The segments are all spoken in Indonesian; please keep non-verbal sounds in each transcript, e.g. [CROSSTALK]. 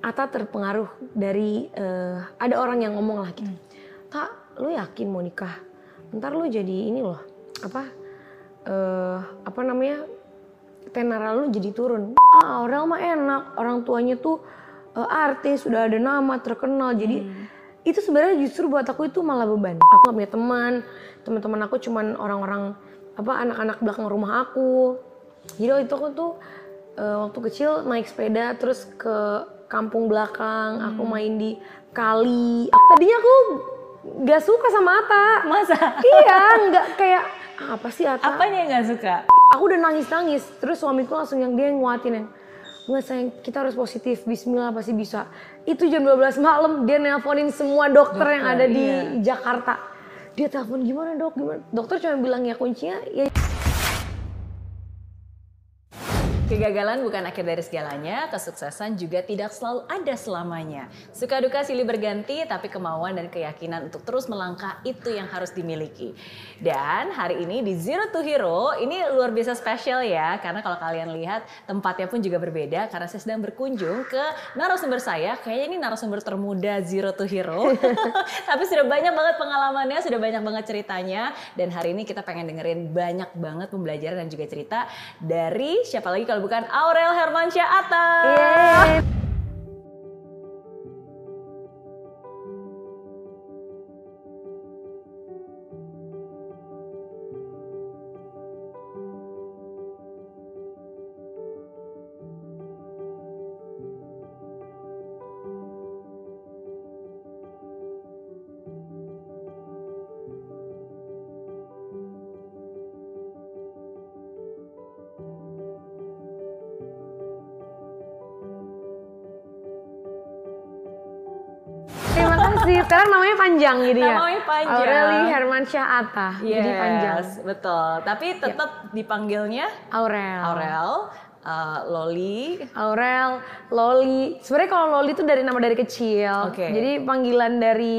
Ata terpengaruh dari eh, ada orang yang ngomong lah gitu. Tak, lu yakin mau nikah? Ntar lu jadi ini loh, apa? eh apa namanya? Tenara lu jadi turun. Ah, Aurel mah enak. Orang tuanya tuh eh, artis, sudah ada nama, terkenal. Jadi itu sebenarnya justru buat aku itu malah beban. Aku gak punya teman. Teman-teman aku cuman orang-orang apa anak-anak belakang rumah aku. Jadi waktu itu aku tuh waktu kecil naik sepeda terus ke kampung belakang, aku main di kali. Tadinya aku gak suka sama Ata. Masa? iya, nggak kayak "Ah, apa sih Ata? Apanya yang nggak suka? Aku udah nangis-nangis, terus suamiku langsung yang dia yang nguatin yang Nggak sayang, kita harus positif, bismillah pasti bisa. Itu jam 12 malam, dia nelponin semua dokter, yang Dokter, ada di iya. Jakarta. Dia telepon gimana dok, gimana? Dokter cuma bilang ya kuncinya ya Kegagalan bukan akhir dari segalanya, kesuksesan juga tidak selalu ada selamanya. Suka duka silih berganti, tapi kemauan dan keyakinan untuk terus melangkah itu yang harus dimiliki. Dan hari ini di Zero to Hero, ini luar biasa spesial ya, karena kalau kalian lihat tempatnya pun juga berbeda, karena saya sedang berkunjung ke narasumber saya, kayaknya ini narasumber termuda Zero to Hero. [LAUGHS] tapi sudah banyak banget pengalamannya, sudah banyak banget ceritanya, dan hari ini kita pengen dengerin banyak banget pembelajaran dan juga cerita dari siapa lagi kalau bukan Aurel Hermansyah Atta. Yeay. Kasih. Sekarang namanya panjang jadi ya. Namanya panjang. Aureli Hermansyah Atta. Jadi panjang. Yes, betul. Tapi tetap dipanggilnya Aurel. Aurel, uh, Loli. Aurel, Loli. Sebenarnya kalau Loli itu dari nama dari kecil. Oke. Jadi panggilan dari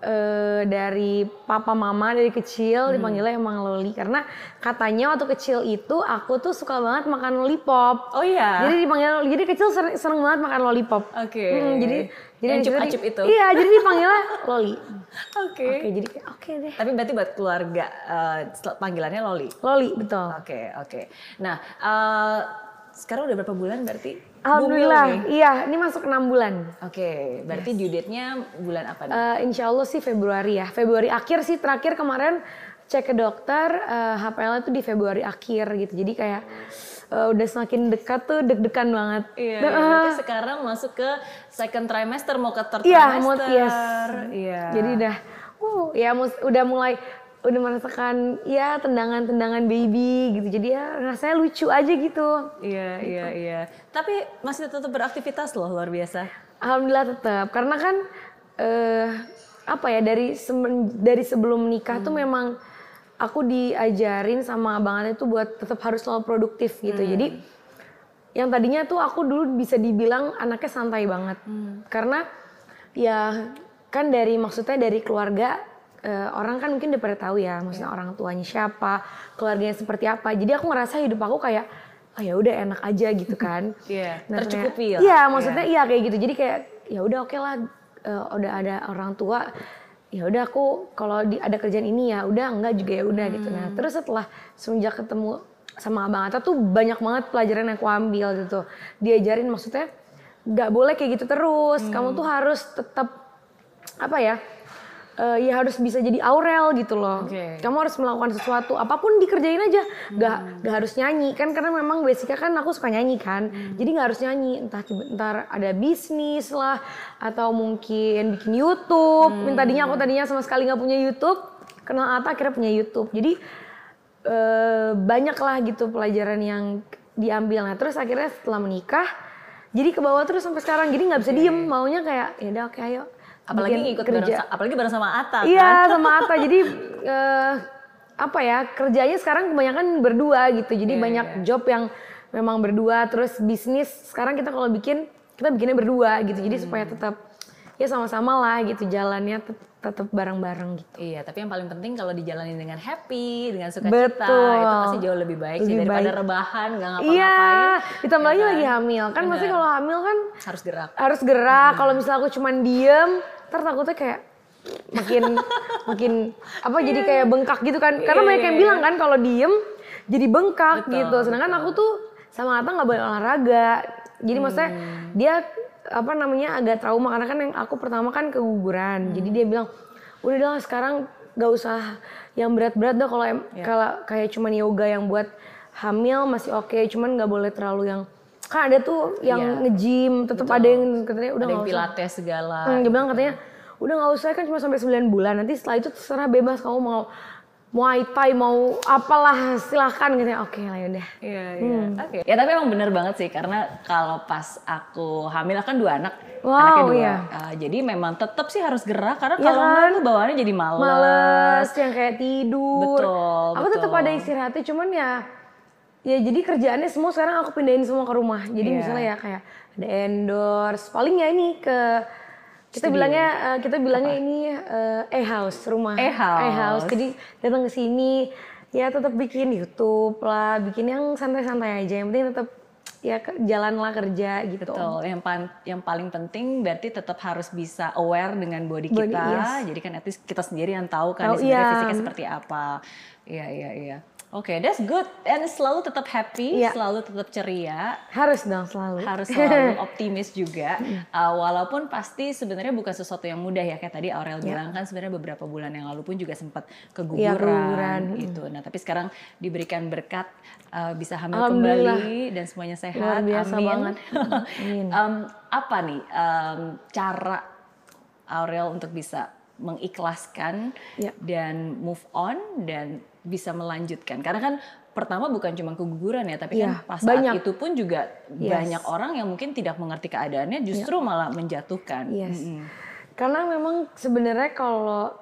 eh, dari papa mama dari kecil Hmm. dipanggilnya emang Loli karena katanya waktu kecil itu aku tuh suka banget makan lollipop. Oh iya. Jadi dipanggil jadi kecil sering, banget makan lollipop. Oke. Hmm, jadi jadi Yang di situ cup-acup di- itu? Iya, jadi dipanggilnya Loli. [LAUGHS] Oke. Oke, jadi kayak oke deh. Tapi berarti buat keluarga uh, panggilannya Loli. Loli, betul. Oke, oke. Nah, uh, sekarang udah berapa bulan berarti? Alhamdulillah, Bumil iya, ini masuk enam bulan. Oke, berarti due date-nya bulan apa nih? Eh, insya Allah sih Februari ya. Februari akhir sih terakhir kemarin cek ke dokter eh, HPL itu di Februari akhir gitu. Jadi kayak eh, udah semakin dekat tuh deg-degan banget. Iya, Nah, berarti sekarang masuk ke second trimester mau ke third Iya, mau trimester. yes. Iya. Jadi udah, uh, ya mus- udah mulai udah merasakan ya tendangan-tendangan baby gitu. Jadi ya rasanya lucu aja gitu. Iya, iya, iya. Tapi masih tetap beraktivitas loh, luar biasa. Alhamdulillah tetap karena kan eh apa ya dari semen- dari sebelum nikah tuh memang aku diajarin sama abang Ate tuh buat tetap harus selalu produktif gitu. Jadi yang tadinya tuh aku dulu bisa dibilang anaknya santai banget. Karena ya kan dari maksudnya dari keluarga eh, orang kan mungkin udah pada tahu ya maksudnya orang tuanya siapa keluarganya seperti apa. Jadi aku ngerasa hidup aku kayak ah ya udah enak aja gitu [LAUGHS] kan. Iya, Nah, tercukupi lah. Iya, maksudnya iya kayak gitu. Jadi kayak ya udah oke lah eh, udah ada orang tua ya udah aku kalau di, ada kerjaan ini ya udah enggak juga ya udah gitu. Nah, terus setelah semenjak ketemu sama Abang Atta tuh banyak banget pelajaran yang aku ambil gitu. Diajarin maksudnya nggak boleh kayak gitu terus. Kamu tuh harus tetap apa ya? Eh, ya harus bisa jadi Aurel gitu loh. Oke. Kamu harus melakukan sesuatu, apa pun dikerjain aja. Gak, gak harus nyanyi kan karena memang basicnya kan aku suka nyanyi kan. Jadi nggak harus nyanyi, entah ntar ada bisnis lah atau mungkin bikin YouTube. Yang Tadinya aku tadinya sama sekali nggak punya YouTube, kenal Ata akhirnya punya YouTube. Jadi eh, banyak lah gitu pelajaran yang diambil. Nah terus akhirnya setelah menikah, jadi ke bawah terus sampai sekarang. Jadi nggak bisa diem, maunya kayak ya udah oke ayo. Apalagi bikin ikut bareng, sa- apalagi bareng sama Ata kan? Iya [LAUGHS] sama Atta jadi [LAUGHS] eh, apa ya kerjanya sekarang kebanyakan berdua gitu jadi Iya, banyak iya. job yang memang berdua terus bisnis sekarang kita kalau bikin kita bikinnya berdua gitu jadi supaya tetap ya sama-sama lah gitu jalannya tet- tetap bareng-bareng gitu. Iya, tapi yang paling penting kalau dijalani dengan happy, dengan sukacita, Betul. itu pasti jauh lebih baik sih Lebih daripada baik. rebahan, nggak Iya, ngapa-ngapain. ditambah lagi ya kan? lagi hamil kan pasti Bener. kalau hamil kan Harus gerak. harus gerak. Kalau misalnya aku cuman diem, ntar takutnya kayak makin [LAUGHS] makin apa jadi kayak bengkak gitu kan. Karena Iya, banyak yang iya, bilang kan kalau diem jadi bengkak Betul, gitu. Sedangkan aku tuh sama Ata nggak boleh olahraga. Jadi maksudnya Hmm. dia apa namanya agak trauma karena kan yang aku pertama kan keguguran. Jadi Hmm. dia bilang udah dong sekarang gak usah yang berat-berat dah kalau Iya. kalau kayak cuman yoga yang buat hamil masih oke cuman nggak boleh terlalu yang kan ada tuh yang Iya. nge-gym tetap ada yang katanya udah Ada yang pilates segala. Hmm, dia bilang katanya udah nggak usah kan cuma sampai 9 bulan nanti setelah itu terserah bebas kamu mau muay thai mau apalah silahkan gitu oke lah yaudah Iya, iya. Oke. Ya tapi emang bener banget sih karena kalau pas aku hamil kan dua anak, Wow, anaknya dua. iya. Uh, jadi memang tetap sih harus gerak karena Iya kalau enggak kan? tuh bawaannya jadi males. males yang kayak tidur Betul, aku tetap ada istirahatnya cuman ya ya jadi kerjaannya semua sekarang aku pindahin semua ke rumah jadi Iya. misalnya ya kayak ada endorse paling ya ini ke kita Studio. bilangnya eh, kita bilangnya ini eh, e-house rumah E-house. e-house jadi datang ke sini ya tetap bikin YouTube lah bikin yang santai-santai aja yang penting tetap ya jalanlah kerja gitu Betul. Yang pan- yang paling penting berarti tetap harus bisa aware dengan body Body, kita. yes. Jadi kan at least kita sendiri yang tahu kan Tahu, sebenarnya iya. fisiknya seperti apa. Iya, iya, iya. Oke, that's good. And selalu tetap happy, Iya. selalu tetap ceria. harus dong selalu harus selalu [LAUGHS] optimis juga Uh, walaupun pasti sebenarnya bukan sesuatu yang mudah ya kayak tadi Aurel bilang kan sebenarnya beberapa bulan yang lalu pun juga sempat keguguran, Iya, keguguran. gitu nah tapi sekarang diberikan berkat uh, bisa hamil kembali dan semuanya sehat Luar biasa amin, banget. [LAUGHS] Amin. Um, apa nih um, cara Aurel untuk bisa mengikhlaskan Ya. dan move on dan bisa melanjutkan karena kan pertama bukan cuma keguguran ya tapi Iya, kan pas saat banyak. itu pun juga Yes. banyak orang yang mungkin tidak mengerti keadaannya justru malah menjatuhkan. Yes. Mm-mm. Karena memang sebenarnya kalau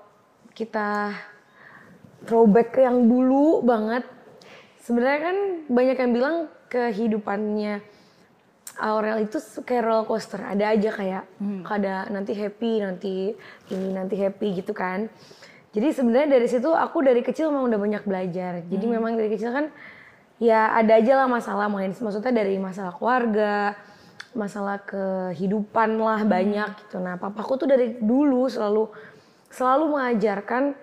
kita throwback yang dulu banget, sebenarnya kan banyak yang bilang kehidupannya Aurel itu kayak roller coaster, ada aja kayak ada nanti happy, nanti ini nanti happy gitu kan. Jadi sebenarnya dari situ aku dari kecil memang udah banyak belajar. Jadi memang dari kecil kan ya ada aja lah masalah main maksudnya dari masalah keluarga, masalah kehidupan lah banyak gitu. Nah, papaku tuh dari dulu selalu selalu mengajarkan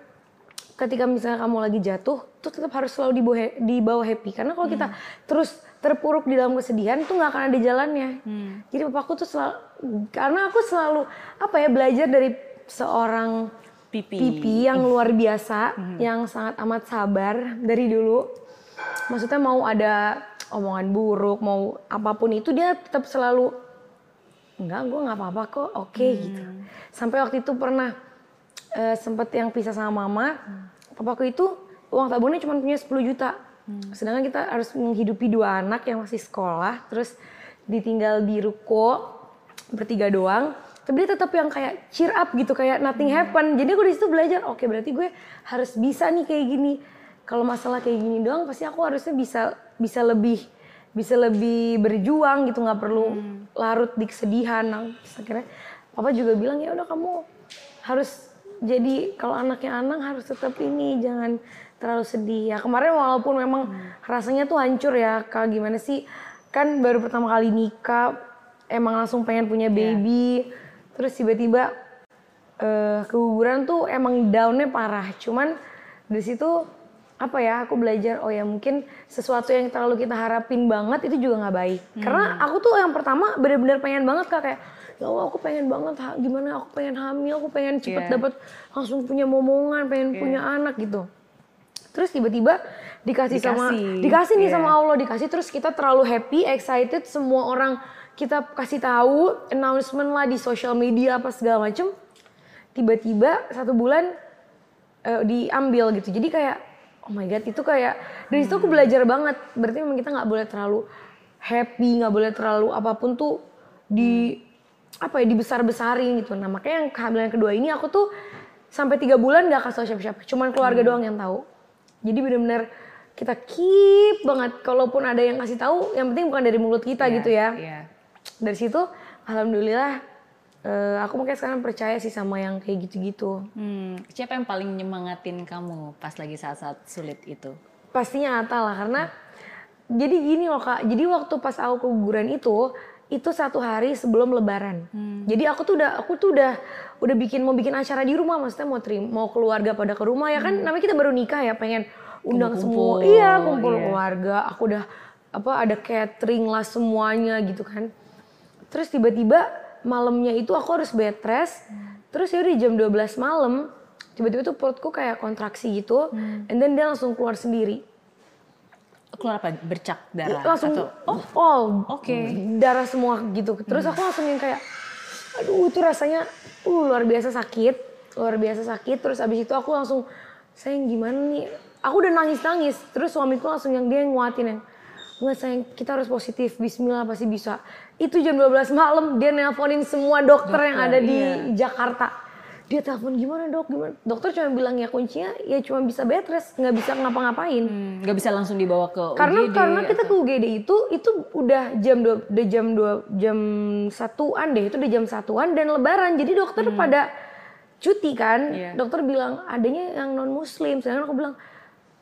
ketika misalnya kamu lagi jatuh tuh tetap harus selalu dibawa, dibawa happy karena kalau kita terus terpuruk di dalam kesedihan tuh nggak akan ada jalannya. Jadi papaku tuh selalu karena aku selalu apa ya belajar dari seorang Pipi. pipi yang luar biasa, yang sangat amat sabar dari dulu. Maksudnya mau ada omongan buruk, mau apa pun itu dia tetap selalu enggak, gue nggak apa-apa kok, oke gitu. Sampai waktu itu pernah eh, sempet yang pisah sama mama, papaku itu uang tabungannya cuma punya 10 juta. Sedangkan kita harus menghidupi dua anak yang masih sekolah, terus ditinggal di ruko bertiga doang. Tapi dia tetap yang kayak cheer up gitu, kayak nothing happen. Jadi aku di situ belajar, oke berarti gue harus bisa nih kayak gini. Kalau masalah kayak gini doang, pasti aku harusnya bisa bisa lebih bisa lebih berjuang gitu, nggak perlu larut di kesedihan. Nah, akhirnya papa juga bilang ya udah kamu harus jadi kalau anaknya Anang harus tetap ini jangan terlalu sedih. Ya kemarin walaupun memang rasanya tuh hancur ya kak gimana sih? Kan baru pertama kali nikah emang langsung pengen punya baby terus tiba-tiba eh, keguguran tuh emang downnya parah. Cuman dari situ apa ya aku belajar oh ya mungkin sesuatu yang terlalu kita harapin banget itu juga nggak baik. Karena aku tuh yang pertama bener-bener pengen banget kak kayak ya Allah aku pengen banget ha- gimana aku pengen hamil aku pengen cepet Iya. dapat langsung punya momongan pengen punya anak gitu. Terus tiba-tiba dikasih, sama Dikasih, dikasih nih iya. sama Allah dikasih terus kita terlalu happy excited semua orang kita kasih tahu announcement lah di sosial media apa segala macem. Tiba-tiba satu bulan eh, diambil gitu. Jadi kayak oh my god itu kayak dari situ aku belajar banget. Berarti memang kita nggak boleh terlalu happy nggak boleh terlalu apa pun tuh di apa ya dibesar-besarin gitu. Nah makanya yang kehamilan kedua ini aku tuh sampai tiga bulan nggak kasih tau siapa-siapa cuman keluarga doang yang tahu. Jadi benar-benar kita keep banget. Kalaupun ada yang kasih tahu yang penting bukan dari mulut kita Iya, gitu ya. Iya. Dari situ alhamdulillah eh, aku makanya sekarang percaya sih sama yang kayak gitu-gitu. Hmm, siapa yang paling nyemangatin kamu pas lagi saat-saat sulit itu? Pastinya Ata lah karena jadi gini loh kak. Jadi waktu pas aku keguguran itu itu satu hari sebelum Lebaran. Jadi aku tuh udah aku tuh udah udah bikin mau bikin acara di rumah maksudnya mau terima mau keluarga pada ke rumah ya kan namanya kita baru nikah ya pengen undang semua Kumpul-kumpul, iya kumpul iya. keluarga aku udah apa ada catering lah semuanya gitu kan terus tiba-tiba malamnya itu aku harus bed rest. Terus ya udah jam 12 malam tiba-tiba tuh perutku kayak kontraksi gitu. And then dia langsung keluar sendiri. Keluar apa? Bercak darah? langsung atau oh all. Oke. darah semua gitu. Terus aku langsung yang kayak aduh itu rasanya uh luar biasa sakit. Luar biasa sakit. Terus abis itu aku langsung sayang gimana nih? Aku udah nangis nangis terus suamiku langsung yang dia yang nguatin yang nggak sayang kita harus positif. Bismillah pasti bisa itu jam 12 malam dia nelponin semua dokter, yang ada di iya. Jakarta. Dia telepon gimana dok? Gimana? Dokter cuma bilang ya kuncinya ya cuma bisa bed rest nggak bisa ngapa-ngapain. Hmm, nggak bisa langsung dibawa ke karena UGD karena kita atau- ke UGD itu itu udah jam dua udah jam dua jam satuan deh itu udah jam satuan dan lebaran. Jadi dokter pada cuti kan Iya. dokter bilang adanya yang non muslim sedangkan aku bilang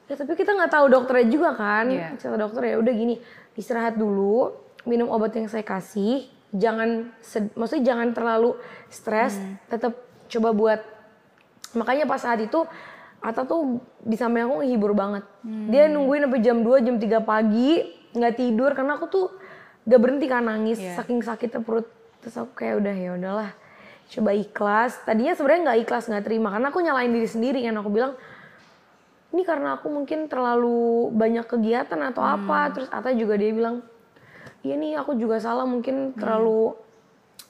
ya tapi kita nggak tahu dokternya juga kan. Iya. kata dokter ya udah gini istirahat dulu minum obat yang saya kasih jangan maksudnya jangan terlalu stres tetap coba buat makanya pas saat itu Ata tuh di samping aku ngehibur banget. Dia nungguin sampai jam 2, jam 3 pagi, nggak tidur karena aku tuh gak berhenti kan nangis Iya. saking sakitnya perut. Terus aku kayak udah ya udahlah. Coba ikhlas. Tadinya sebenarnya nggak ikhlas, nggak terima karena aku nyalain diri sendiri kan aku bilang ini karena aku mungkin terlalu banyak kegiatan atau apa. Terus Ata juga dia bilang, iya nih aku juga salah mungkin terlalu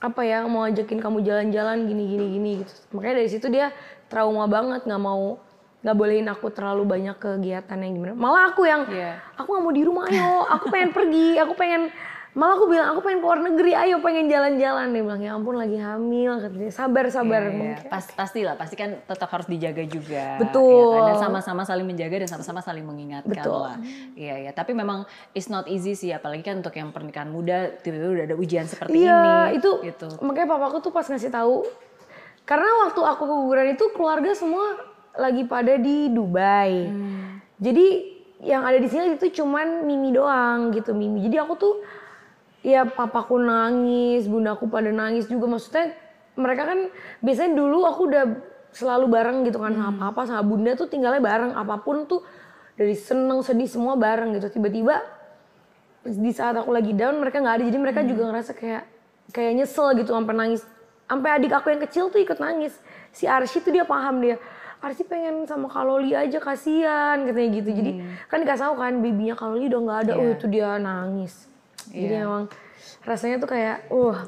apa ya mau ajakin kamu jalan-jalan gini gini gini gitu. Makanya dari situ dia trauma banget nggak mau nggak bolehin aku terlalu banyak kegiatan yang gimana. Malah aku yang Iya. aku nggak mau di rumah ayo, aku pengen pergi, aku pengen malah aku bilang aku pengen keluar negeri ayo pengen jalan-jalan dia bilang ya ampun lagi hamil katanya sabar sabar Iya, iya. Mungkin- Pas, pastilah, pasti kan tetap harus dijaga juga. Betul. ya kan? Dan sama-sama saling menjaga dan sama-sama saling mengingatkan Betul. lah. Iya, iya. Tapi memang it's not easy sih, apalagi kan untuk yang pernikahan muda, tiba-tiba udah ada ujian seperti Iya, ini. itu Gitu. makanya papaku tuh pas ngasih tahu karena waktu aku keguguran itu keluarga semua lagi pada di Dubai. Hmm. Jadi yang ada di sini itu cuman Mimi doang gitu Mimi. Jadi aku tuh ya papaku nangis, bundaku pada nangis juga. Maksudnya mereka kan biasanya dulu aku udah selalu bareng gitu kan. Sama papa sama bunda tuh tinggalnya bareng. Apa pun tuh dari seneng sedih semua bareng gitu. Tiba-tiba di saat aku lagi down mereka nggak ada. Jadi mereka juga ngerasa kayak kayak nyesel gitu sampai nangis. Sampai adik aku yang kecil tuh ikut nangis. Si Arsy tuh dia paham dia Arsy pengen sama Kaloli aja kasihan katanya gitu. Jadi kan dikasih tahu kan bibinya Kaloli udah nggak ada. Oh Iya. itu dia nangis jadi Iya. emang rasanya tuh kayak uh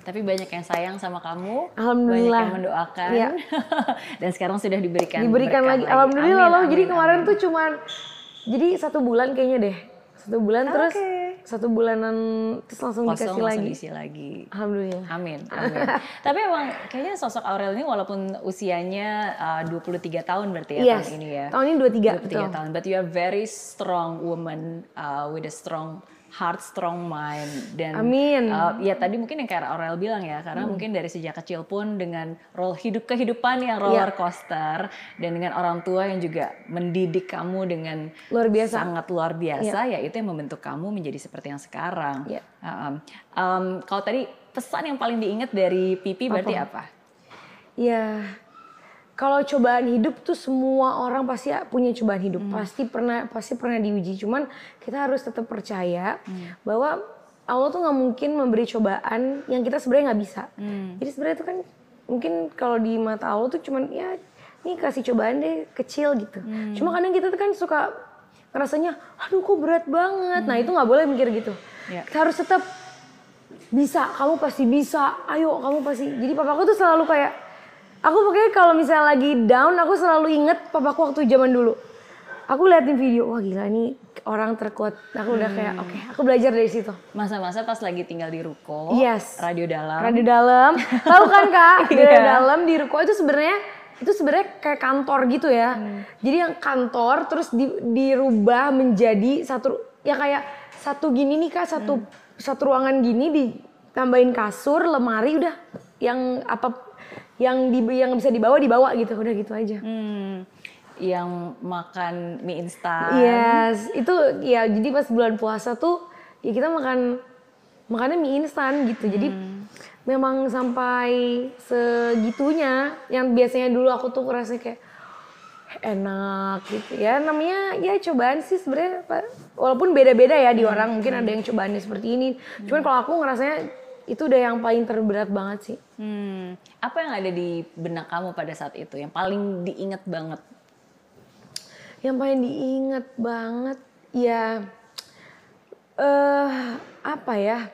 Tapi banyak yang sayang sama kamu, Alhamdulillah. banyak yang mendoakan, Iya. [LAUGHS] dan sekarang sudah diberikan diberikan berkah lagi alhamdulillah Amin, loh jadi amin, kemarin amin. tuh cuman jadi satu bulan kayaknya deh satu bulan terus Oke. satu bulanan terus langsung kosong dikasih langsung lagi diisi lagi. alhamdulillah Amin, [LAUGHS] amin. Tapi emang kayaknya sosok Aurel ini walaupun usianya uh, 23 tahun berarti ya Yes. tahun ini ya. Tahun ini 23, 23 betul. tahun. But you are very strong woman uh, with a strong heart, strong mind. Dan Amin. uh, ya tadi mungkin yang kayak Aurel bilang ya, karena mungkin dari sejak kecil pun dengan role hidup kehidupan yang roller Iya. coaster dan dengan orang tua yang juga mendidik kamu dengan Luar biasa. sangat luar biasa, ya itu yang membentuk kamu menjadi seperti yang sekarang. Iya. Um, um, kalau tadi pesan yang paling diingat dari Pipi berarti apa? Ya, kalau cobaan hidup tuh semua orang pasti punya cobaan hidup, Hmm. pasti pernah pasti pernah diuji. Cuman kita harus tetap percaya Hmm. bahwa Allah tuh nggak mungkin memberi cobaan yang kita sebenarnya nggak bisa. Hmm. Jadi sebenarnya itu kan mungkin kalau di mata Allah tuh cuman ya ini kasih cobaan deh kecil gitu. Hmm. Cuma kadang kita tuh kan suka rasanya, aduh kok berat banget. Nah itu nggak boleh mikir gitu. Hmm. Ya. Kita harus tetap bisa, kamu pasti bisa, ayo kamu pasti. Jadi papaku tuh selalu kayak, aku pokoknya kalau misalnya lagi down, aku selalu inget papaku waktu zaman dulu. Aku liatin video, wah gila ini orang terkuat. Aku udah kayak, Hmm. oke, aku belajar dari situ. Masa-masa pas lagi tinggal di ruko, Yes. radio dalam. Radio dalam, [LAUGHS] tahu kan kak? Iya. Radio dalam di ruko itu sebenarnya itu sebenarnya kayak kantor gitu ya. Jadi yang kantor terus di, dirubah menjadi satu ya kayak satu gini nih kak satu satu ruangan gini ditambahin kasur, lemari udah yang apa yang di yang bisa dibawa dibawa gitu. Udah gitu aja. Hmm, yang makan mie instan. yes itu ya jadi pas bulan puasa tuh ya kita makan makannya mie instan gitu. Jadi memang sampai segitunya. Yang biasanya dulu aku tuh ngerasa kayak enak gitu ya. Namanya ya cobaan sih sebenarnya walaupun beda-beda ya di orang. Mungkin ada yang cobaannya seperti ini. Cuman kalau aku ngerasanya itu udah yang paling terberat banget sih Hmm, apa yang ada di benak kamu pada saat itu yang paling diingat banget? yang paling diingat banget ya eh apa ya?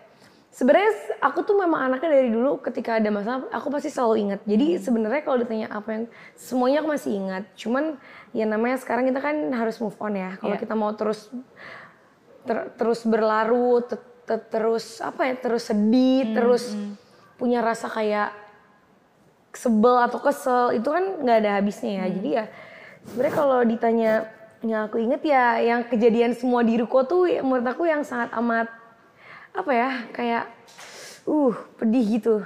Sebenarnya aku tuh memang anaknya dari dulu ketika ada masalah aku pasti selalu ingat. Jadi sebenarnya kalau ditanya apa yang semuanya aku masih ingat. Cuman ya namanya sekarang kita kan harus move on ya. Kalau Iya. kita mau terus ter- terus berlarut te- te- terus apa ya terus sedih terus punya rasa kayak sebel atau kesel itu kan nggak ada habisnya ya jadi ya sebenarnya kalau ditanya yang aku inget ya yang kejadian semua di Ruko tuh ya, menurut aku yang sangat amat apa ya kayak uh pedih gitu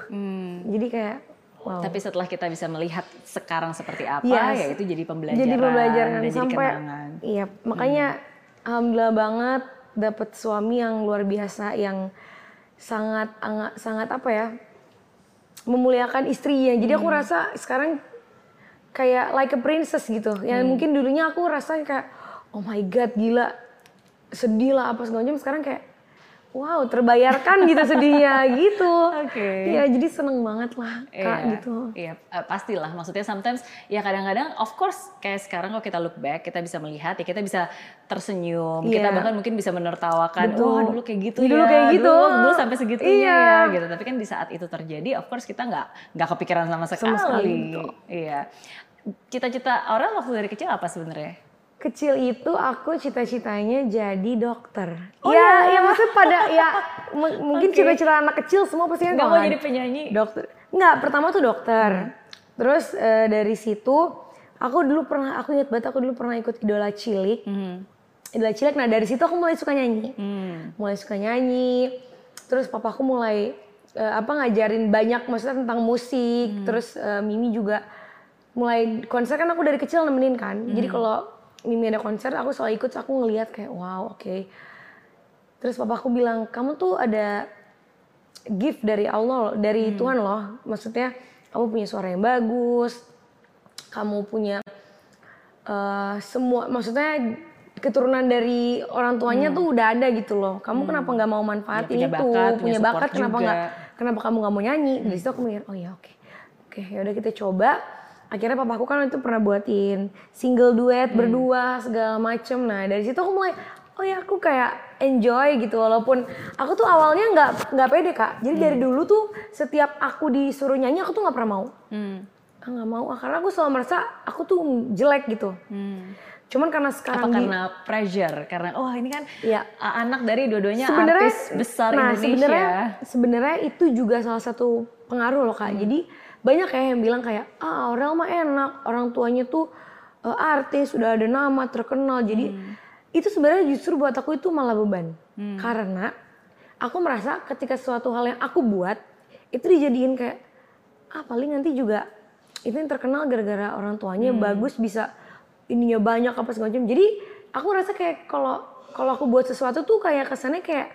jadi kayak wow Tapi setelah kita bisa melihat sekarang seperti apa, Yes. ya itu jadi pembelajaran. jadi pembelajaran dan jadi sampai kenangan. iya makanya alhamdulillah banget dapat suami yang luar biasa yang sangat anga- sangat apa ya memuliakan istrinya. Jadi aku rasa sekarang kayak like a princess gitu. Yang mungkin dulunya aku rasa kayak oh my god gila sedih lah apa segala macam. Sekarang kayak wow terbayarkan gitu sedihnya [LAUGHS] gitu Oke. Iya jadi seneng banget lah kak Iya, gitu Iya, eh, pastilah. Maksudnya sometimes ya kadang-kadang of course kayak sekarang kalau kita look back kita bisa melihat ya kita bisa tersenyum. Kita Iya. bahkan mungkin bisa menertawakan. Betul. Wah dulu kayak gitu Iya, ya. dulu kayak gitu. Dulu, dulu sampai segitunya Iya. ya gitu. Tapi kan di saat itu terjadi of course kita nggak nggak kepikiran sama sekali. sekali, betul. Iya. Cita-cita orang waktu dari kecil apa sebenarnya? Kecil itu aku cita-citanya jadi dokter. Oh, ya, ya? ya maksudnya pada ya [LAUGHS] mungkin Oke. cita-cita anak kecil semua pasti kan mau jadi penyanyi? Dokter. Enggak, pertama tuh dokter. Terus eh, dari situ aku dulu pernah aku ingat banget aku dulu pernah ikut idola cilik. Hmm. Idola cilik. Nah, dari situ aku mulai suka nyanyi. Hmm. Mulai suka nyanyi. Terus papaku mulai eh, apa ngajarin banyak maksudnya tentang musik. Terus eh, Mimi juga mulai konser kan aku dari kecil nemenin kan. Jadi kalau Mimi ada konser aku selalu ikut aku ngeliat kayak wow oke. Terus papaku bilang kamu tuh ada gift dari Allah loh, dari Tuhan loh. Maksudnya kamu punya suara yang bagus, kamu punya eh, semua, maksudnya keturunan dari orang tuanya tuh udah ada gitu loh. Kamu kenapa nggak mau manfaatin Ya, punya itu? bakat, punya bakat, kenapa nggak? Kenapa kamu nggak mau nyanyi? Dari situ aku mikir, oh ya oke, oke ya udah kita coba. Akhirnya papaku kan itu pernah buatin single duet berdua segala macem. Nah dari situ aku mulai, oh ya aku kayak enjoy gitu walaupun aku tuh awalnya nggak nggak pede kak. Jadi dari dulu tuh setiap aku disuruh nyanyi aku tuh nggak pernah mau. Hmm. Ah nggak mau ah, karena aku selalu merasa aku tuh jelek gitu. Hmm. Cuman karena Apa sekarang di- karena pressure? Karena oh ini kan Iya. a- anak dari dua-duanya artis besar nah, Indonesia. sebenarnya sebenarnya itu juga salah satu pengaruh loh kak. Jadi banyak kayak yang bilang kayak ah Aurel mah enak, orang tuanya tuh eh, artis, sudah ada nama terkenal. Jadi itu sebenarnya justru buat aku itu malah beban. Karena aku merasa ketika suatu hal yang aku buat itu dijadiin kayak ah paling nanti juga itu yang terkenal gara-gara orang tuanya bagus bisa ininya banyak apa segala macam. Jadi aku rasa kayak kalau kalau aku buat sesuatu tuh kayak kesannya kayak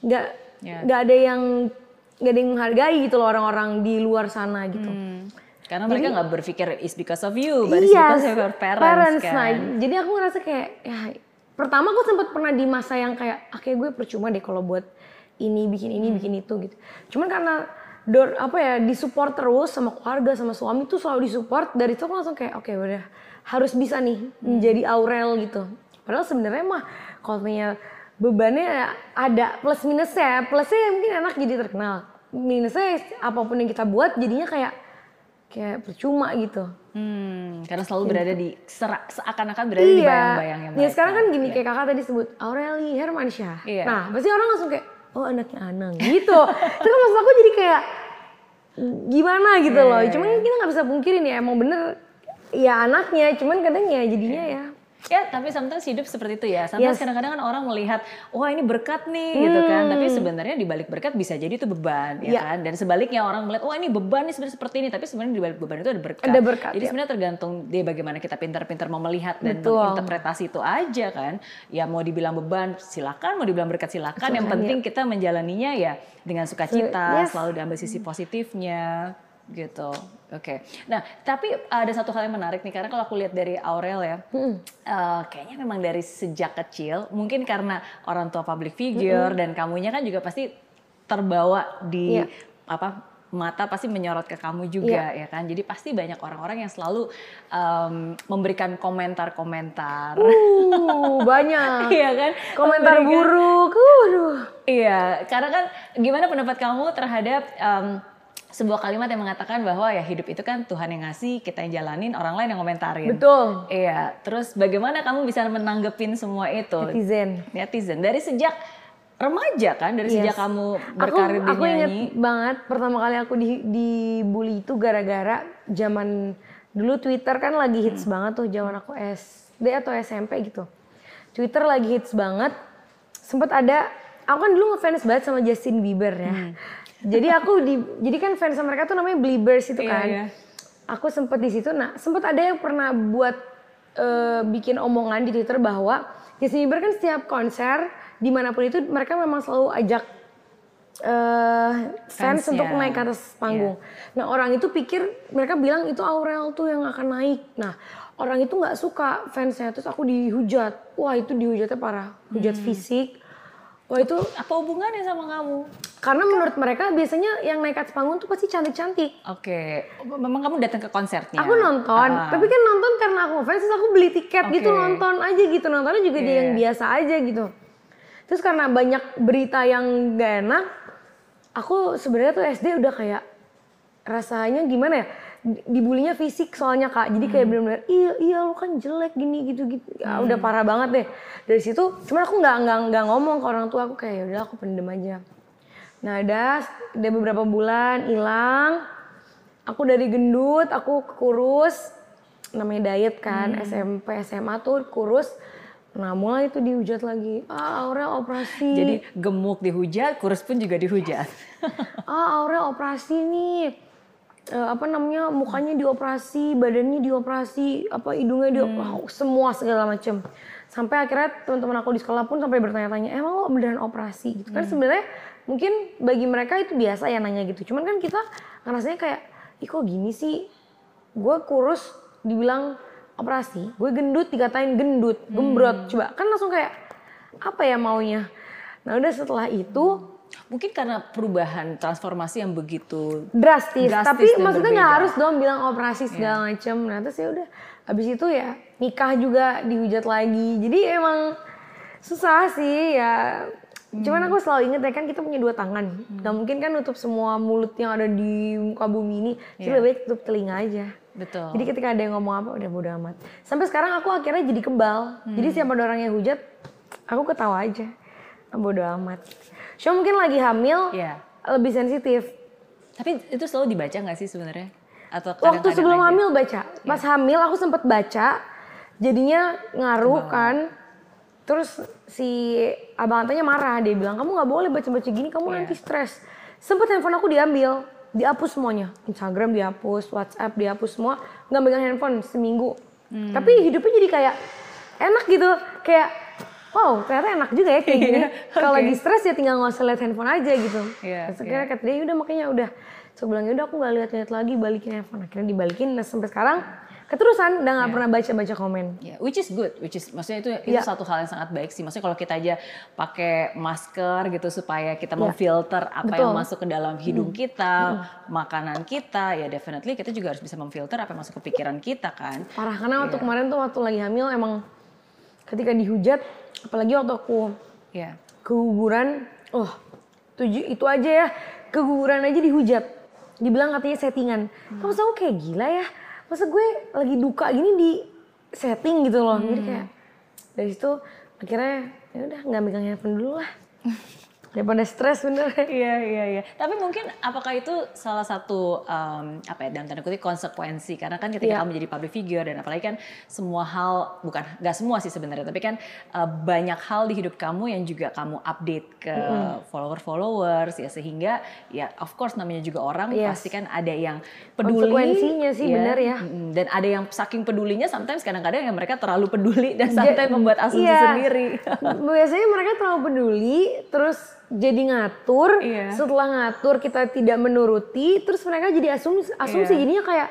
nggak Ya. nggak ada yang nggak ada yang menghargai gitu loh orang-orang di luar sana gitu. Hmm. Karena mereka nggak berpikir is because of you, but it's Iya, because of your parents, kan. Nah, jadi aku ngerasa kayak ya pertama aku sempat pernah di masa yang kayak ah kayak gue percuma deh kalau buat ini bikin Hmm. ini bikin itu gitu. Cuman karena dor apa ya disupport terus sama keluarga sama suami tuh selalu disupport dari itu aku langsung kayak oke udah harus bisa nih Hmm. menjadi Aurel gitu. Padahal sebenarnya mah kalau punya bebannya ada plus minusnya. Plusnya mungkin enak jadi terkenal. Minusnya apa pun yang kita buat jadinya kayak kayak percuma gitu. Hmm, karena selalu berada di sera- seakan-akan berada di bayang-bayangnya Ya mereka. sekarang kan gini kayak kakak tadi sebut Aureli Hermansyah. Iya. Nah pasti orang langsung kayak oh anaknya Anang gitu. [LAUGHS] Itu kan maksud aku jadi kayak gimana gitu Iya, loh. iya, Cuman kita nggak bisa pungkirin ya emang bener ya anaknya. Cuman kadang ya jadinya ya Ya, tapi sometimes hidup seperti itu ya. Sometimes Yes. kadang-kadang kan orang melihat, wah ini berkat nih gitu kan. Tapi sebenarnya di balik berkat bisa jadi itu beban ya Hmm. Iya. kan. Dan sebaliknya orang melihat, wah ini beban nih sebenarnya seperti ini. Tapi sebenarnya di balik beban itu ada berkat. Ada berkat, Jadi ya. sebenarnya tergantung dia bagaimana kita pintar-pintar mau melihat dan Betul. menginterpretasi itu aja kan. Ya mau dibilang beban silakan, mau dibilang berkat silakan. Yang Silakan, penting kita menjalaninya ya dengan sukacita, Yes. selalu diambil sisi positifnya gitu. Oke. Nah, tapi ada satu hal yang menarik nih karena kalau aku lihat dari Aurel ya, eh, kayaknya memang dari sejak kecil, mungkin karena orang tua public figure dan kamunya kan juga pasti terbawa di Iya. apa mata pasti menyorot ke kamu juga ya kan. Jadi pasti banyak orang-orang yang selalu em, memberikan komentar-komentar. Uh, [LAUGHS] banyak. Iya kan? Komentar Memberikan- buruk. Iya, karena kan gimana pendapat kamu terhadap em, sebuah kalimat yang mengatakan bahwa ya hidup itu kan Tuhan yang ngasih, kita yang jalanin, orang lain yang komentarin. Betul. Iya, terus bagaimana kamu bisa menanggepin semua itu? Netizen. Netizen. Dari sejak remaja kan, dari Yes. sejak kamu Aku, berkarir di aku inget nyanyi. banget pertama kali aku di dibully itu gara-gara zaman dulu Twitter kan lagi hits Hmm. banget tuh zaman aku SD atau SMP gitu. Twitter lagi hits banget. Sempet ada aku kan dulu ngefans banget sama Justin Bieber ya. Hmm. Jadi aku di jadi kan fans mereka tuh namanya Beliebers itu Iya, kan. iya. Aku sempet di situ. Nah, sempet ada yang pernah buat eh, bikin omongan di Twitter bahwa Justin Bieber kan setiap konser di mana pun itu mereka memang selalu ajak eh fans untuk naik ke atas panggung. Nah orang itu pikir mereka bilang itu Aurel tuh yang akan naik. Nah orang itu nggak suka fansnya terus aku dihujat. Wah itu dihujatnya parah, hujat fisik. Wah itu Apa hubungannya sama kamu? karena menurut mereka biasanya yang naik atas panggung tuh pasti cantik-cantik. Oke, memang kamu datang ke konsernya? Aku nonton, Ah. tapi kan nonton karena aku fans terus aku beli tiket gitu Oke. nonton aja gitu nontonnya juga dia Iya. yang biasa aja gitu. Terus karena banyak berita yang gak enak, aku sebenarnya tuh SD udah kayak rasanya gimana ya? Di- Dibulinya fisik soalnya kak, jadi kayak bener-bener iya iya lu kan jelek gini gitu gitu, ya, udah parah banget deh. Dari situ, cuman aku nggak nggak nggak ngomong ke orang tua. Aku kayak "Ya udah aku pendem aja. Nah ada, ada beberapa bulan hilang, aku dari gendut, aku kurus, namanya diet kan, SMP, SMA tuh kurus. Nah mulai itu dihujat lagi, ah Aurel operasi, Jadi gemuk dihujat, kurus pun juga dihujat. [LAUGHS] ah Aurel operasi nih, Eh, apa namanya mukanya dioperasi, badannya dioperasi, apa hidungnya di semua segala macem. Sampai akhirnya teman-teman aku di sekolah pun sampai bertanya-tanya, emang lo beneran operasi? Gitu kan sebenarnya mungkin bagi mereka itu biasa ya nanya gitu. Cuman kan kita ngerasanya kayak, ih kok gini sih? Gue kurus dibilang operasi, gue gendut dikatain gendut, gembrot. Coba kan langsung kayak apa ya maunya? Nah udah setelah itu Mungkin karena perubahan transformasi yang begitu drastis, Drastis tapi maksudnya nggak harus dong bilang operasi segala macem. Nah terus ya udah habis itu ya nikah juga dihujat lagi. Jadi emang susah sih ya. Cuman aku selalu inget ya kan kita punya dua tangan. Nggak mungkin kan nutup semua mulut yang ada di muka bumi ini jadi lebih baik tutup telinga aja. Betul. jadi ketika ada yang ngomong apa udah bodo amat. Sampai sekarang aku akhirnya jadi kebal. Jadi siapa ada orang yang hujat aku ketawa aja bodo amat cuma mungkin lagi hamil Iya. lebih sensitif Tapi itu selalu dibaca nggak sih sebenarnya? Atau Waktu kadang-kadang sebelum aja? hamil baca. Pas hamil aku sempet baca. Jadinya ngaruh kan. Terus si abang tantenya marah. Dia bilang, kamu nggak boleh baca-baca gini, kamu nanti stres. Sempet handphone aku diambil. Dihapus semuanya. Instagram dihapus, WhatsApp dihapus semua. Nggak megang handphone seminggu. Tapi hidupnya jadi kayak enak gitu. Kayak, wow ternyata enak juga ya kayak gini. Kalau lagi stres ya tinggal nggak usah lihat handphone aja gitu. Iya, Terus akhirnya kata dia, udah makanya udah. Aku bilang, yaudah aku gak lihat-lihat lagi, balikin handphone. Akhirnya dibalikin, nah sampai sekarang keterusan udah gak pernah baca-baca komen. Ya, which is good, which is maksudnya itu itu Iya. satu hal yang sangat baik sih. Maksudnya kalau kita aja pakai masker gitu supaya kita Iya. memfilter apa Betul. yang masuk ke dalam hidung kita, makanan kita, ya definitely kita juga harus bisa memfilter apa yang masuk ke pikiran kita kan. Parah, karena waktu kemarin tuh waktu lagi hamil emang ketika dihujat, apalagi waktu aku Ya. keguguran, oh tujuh itu aja ya, keguguran aja dihujat. Dibilang katanya settingan. Kamu aku kayak gila ya, masa gue lagi duka gini di setting gitu loh. Jadi kayak dari situ akhirnya ya udah nggak megang handphone dulu lah. [LAUGHS] daripada stres bener. Iya iya iya. Tapi mungkin apakah itu salah satu um, apa ya dalam tanda kutip konsekuensi karena kan ketika Iya. kamu jadi public figure dan apalagi kan semua hal bukan nggak semua sih sebenarnya tapi kan uh, banyak hal di hidup kamu yang juga kamu update ke follower followers ya sehingga ya of course namanya juga orang Yes. pasti kan ada yang peduli. Konsekuensinya sih, benar ya. Mm-mm. Dan ada yang saking pedulinya sometimes kadang-kadang yang mereka terlalu peduli dan sampai membuat asumsi iya. sendiri. Biasanya mereka terlalu peduli, terus jadi ngatur. Iya. Setelah ngatur kita tidak menuruti, terus mereka jadi asumsi, asumsi Iya. jadinya kayak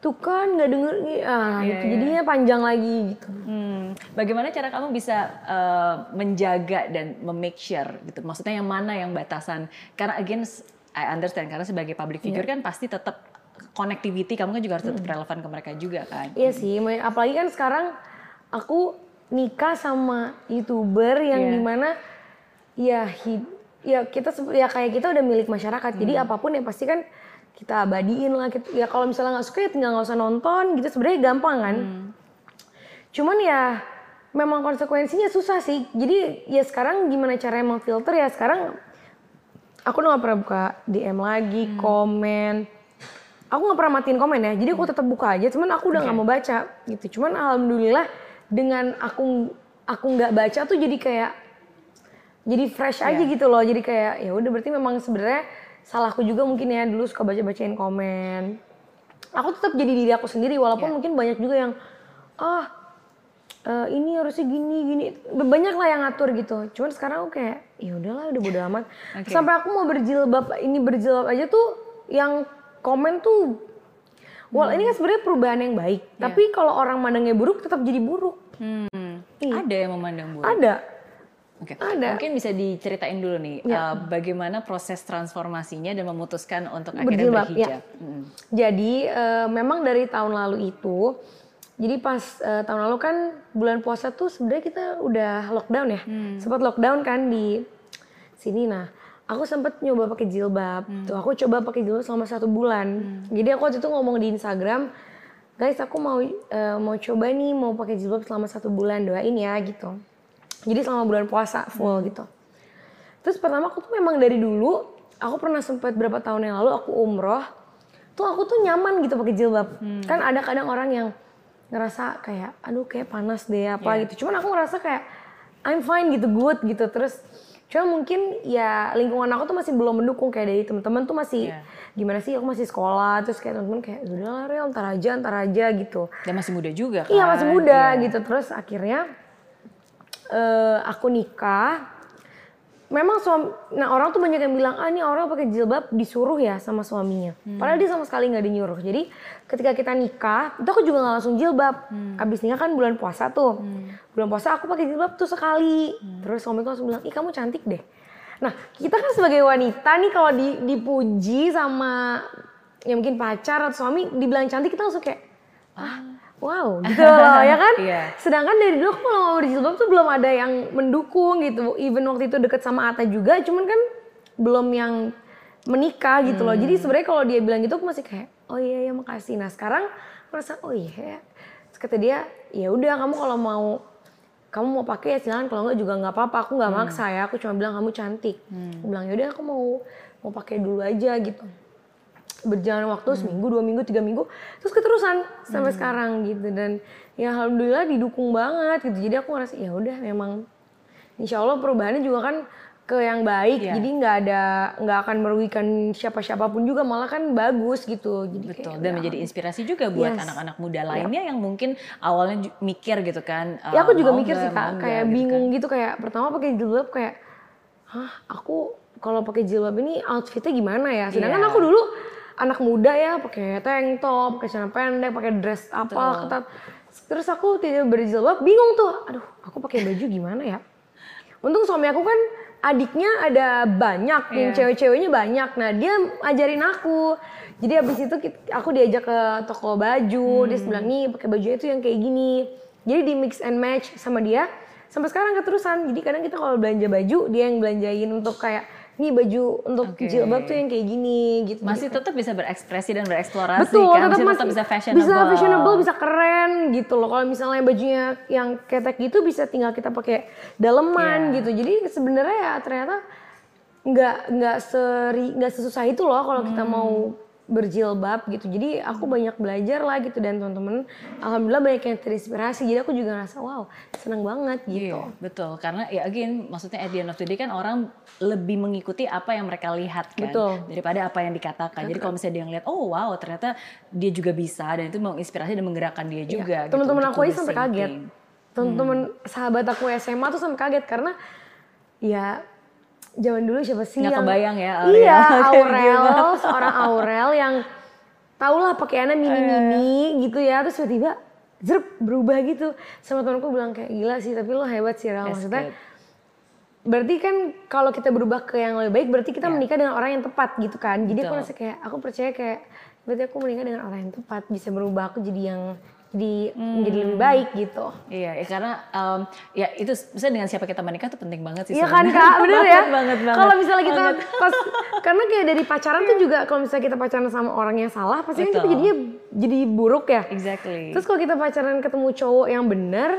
tuh kan nggak denger, ah, Iya, gitu. iya. jadinya panjang lagi gitu. Hmm, bagaimana cara kamu bisa eh, menjaga dan memake sure gitu? Maksudnya yang mana yang batasan? Karena again, I understand karena sebagai public figure Iya. kan pasti tetap connectivity kamu kan juga harus tetap relevan ke mereka juga kan. Iya sih, apalagi kan sekarang aku nikah sama youtuber yang Iya. di mana ya hid- ya kita ya kayak kita udah milik masyarakat. Jadi Hmm. apa pun yang pasti kan kita abadiin lah. Kita- ya kalau misalnya nggak suka ya tinggal nggak usah nonton gitu. Sebenarnya gampang kan. Hmm. Cuman ya memang konsekuensinya susah sih. Jadi ya sekarang gimana caranya memfilter ya sekarang aku udah gak pernah buka DM lagi, Hmm. komen. Aku nggak pernah matiin komen ya, jadi aku tetap buka aja. Cuman aku udah nggak mau baca gitu. Cuman alhamdulillah dengan aku aku nggak baca tuh jadi kayak jadi fresh aja Iya. gitu loh. Jadi kayak ya udah berarti memang sebenarnya salahku juga mungkin ya dulu suka baca bacain komen. Aku tetap jadi diri aku sendiri walaupun Iya. mungkin banyak juga yang ah eh, ini harusnya gini gini banyak lah yang ngatur gitu cuman sekarang aku kayak ya udahlah udah bodo amat Oke. sampai aku mau berjilbab ini berjilbab aja tuh yang komen tuh Wal ini kan sebenarnya perubahan yang baik tapi kalau orang mandangnya buruk tetap jadi buruk Hmm, Iya. ada yang memandang buruk. ada Oke, Ada. mungkin bisa diceritain dulu nih Ya. eh, bagaimana proses transformasinya dan memutuskan untuk Berjilbab, akhirnya ya. berhijab. Mm. Jadi eh, memang dari tahun lalu itu, jadi pas eh, tahun lalu kan bulan puasa tuh sebenarnya kita udah lockdown ya, sempat lockdown kan di sini. Nah, aku sempet nyoba pakai jilbab. Tuh aku coba pakai jilbab selama satu bulan. Jadi aku waktu itu ngomong di Instagram, guys aku mau eh, mau coba nih mau pakai jilbab selama satu bulan doain ya gitu. Jadi selama bulan puasa full gitu. Terus pertama aku tuh memang dari dulu, aku pernah sempat berapa tahun yang lalu aku umroh, tuh aku tuh nyaman gitu pakai jilbab. Kan ada kadang orang yang ngerasa kayak, aduh kayak panas deh apa gitu. Cuman aku ngerasa kayak I'm fine gitu, good gitu. Terus cuma mungkin ya lingkungan aku tuh masih belum mendukung kayak dari teman-teman tuh masih Iya. gimana sih aku masih sekolah terus kayak teman-teman kayak udah lah Rel ntar aja ntar aja gitu Dan masih muda juga kan? Iya masih muda Iya. gitu terus akhirnya eh, aku nikah. Memang suami, nah orang tuh banyak yang bilang ah ini orang pakai jilbab disuruh ya sama suaminya. Padahal dia sama sekali nggak dinyuruh. Jadi ketika kita nikah, itu aku juga nggak langsung jilbab. Abis nikah kan bulan puasa tuh. Bulan puasa aku pakai jilbab tuh sekali. Terus suamiku langsung bilang, ih kamu cantik deh. Nah kita kan sebagai wanita nih kalau di- dipuji sama ya mungkin pacar atau suami dibilang cantik kita langsung kayak ah wow [LAUGHS] gitu loh ya kan? Iya. sedangkan dari dulu aku kalau mau berjilbab tuh belum ada yang mendukung gitu. Even waktu itu deket sama Ata juga cuman kan belum yang menikah gitu loh. Jadi sebenarnya kalau dia bilang gitu aku masih kayak oh iya ya makasih. Nah sekarang merasa oh iya. Ya. Terus kata dia ya udah kamu kalau mau kamu mau pakai ya silakan kalau enggak juga nggak apa-apa aku nggak maksa ya. Aku cuma bilang kamu cantik. Aku bilang ya udah aku mau mau pakai dulu aja gitu berjalan waktu seminggu dua minggu tiga minggu terus keterusan sampai sekarang gitu dan ya alhamdulillah didukung banget gitu jadi aku ngerasa ya udah memang insya Allah perubahannya juga kan ke yang baik Iya. jadi nggak ada nggak akan merugikan siapa siapa pun juga malah kan bagus gitu jadi Betul, kayak dan udah. menjadi inspirasi juga buat Yes. anak-anak muda lainnya yang mungkin awalnya mikir gitu kan. ya aku eh, juga mikir sih kak kayak gitu bingung kan. gitu kayak pertama pakai jilbab kayak hah aku kalau pakai jilbab ini outfitnya gimana ya sedangkan Iya. aku dulu anak muda ya pakai tank top pakai celana pendek pakai dress apa Betul. ketat. Terus aku tidak berjilbab bingung tuh. Aduh aku pakai baju gimana ya? Untung suami aku kan adiknya ada banyak yang Iya. cewek-ceweknya banyak. Nah dia ajarin aku. Jadi abis itu aku diajak ke toko baju. Dia bilang nih pakai baju itu yang kayak gini. Jadi di mix and match sama dia sampai sekarang keterusan. Jadi kadang kita kalau belanja baju dia yang belanjain untuk kayak nih baju untuk Oke. jilbab tuh yang kayak gini gitu Masih tetap bisa berekspresi dan bereksplorasi Betul, kan, tetap Masih tetap bisa fashionable. Bisa fashionable, bisa keren gitu loh. Kalau misalnya bajunya yang ketek gitu bisa tinggal kita pakai daleman Iya. gitu. Jadi sebenarnya ya ternyata nggak nggak seri nggak sesusah itu loh kalau kita mau berjilbab gitu. Jadi aku banyak belajar lah gitu dan teman-teman alhamdulillah banyak yang terinspirasi. Jadi aku juga ngerasa wow seneng banget gitu. Iya, betul. Karena ya again, maksudnya at the end of the day kan orang lebih mengikuti apa yang mereka lihat kan. Betul. Daripada apa yang dikatakan. Jadi kalau misalnya dia ngeliat, oh wow ternyata dia juga bisa. Dan itu menginspirasi dan menggerakkan dia juga. gitu, Teman-teman untuk aku aja sampai kaget. Teman-teman sahabat aku SMA tuh sampai kaget karena ya zaman dulu siapa sih Nggak yang kebayang ya Aurel Iya, [LAUGHS] Aurel, [LAUGHS] gimana. seorang Aurel yang tau lah pakaiannya mini-mini gitu ya, terus tiba-tiba zrup berubah gitu. Sama temanku bilang kayak gila sih, tapi lo hebat sih Rel. Maksudnya berarti kan kalau kita berubah ke yang lebih baik berarti kita Ya. menikah dengan orang yang tepat gitu kan. Jadi aku Betul. rasa kayak aku percaya kayak berarti aku menikah dengan orang yang tepat bisa berubah aku jadi yang jadi menjadi lebih Hmm. baik gitu. Iya, ya karena em, ya itu misalnya dengan siapa kita menikah itu penting banget sih. Iya kan kak, bener ya. [LAUGHS] banget, banget, banget. Kalau misalnya kita [LAUGHS] pas, karena kayak dari pacaran tuh juga kalau misalnya kita pacaran sama orang yang salah, pasti kan kita jadinya jadi buruk ya. Exactly. Terus kalau kita pacaran ketemu cowok yang bener,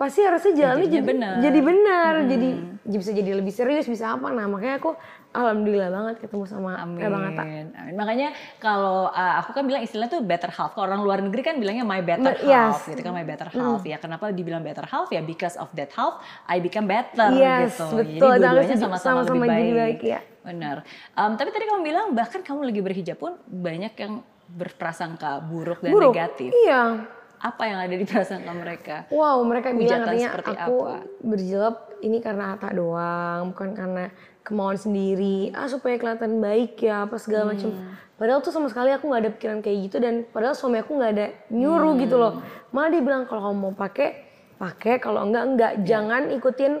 pasti harusnya jalannya jadi benar. jadi benar, jadi bisa jadi lebih serius, bisa apa. Nah makanya aku alhamdulillah banget ketemu sama Amin. Abang Atta. Amin. Makanya kalau uh, aku kan bilang istilahnya tuh better half. Kalau orang luar negeri kan bilangnya my better Be- yes. half gitu kan my better half. Ya kenapa dibilang better half ya because of that half I become better Yes, gitu. betul. Jadi dua-duanya sama-sama sama-sama lebih baik. baik, ya. Benar. Um, tapi tadi kamu bilang bahkan kamu lagi berhijab pun banyak yang berprasangka buruk dan Buruk. negatif. Iya. Apa yang ada di prasangka mereka? Wow, mereka bilang katanya aku apa? berjilbab ini karena Atta doang, bukan karena kemauan sendiri. Ah supaya kelihatan baik ya, apa segala macam. Hmm. Padahal tuh sama sekali aku nggak ada pikiran kayak gitu dan padahal suami aku nggak ada nyuruh gitu loh. Hmm. Malah dia bilang kalau kamu mau pakai, pakai. Kalau enggak enggak. Jangan ikutin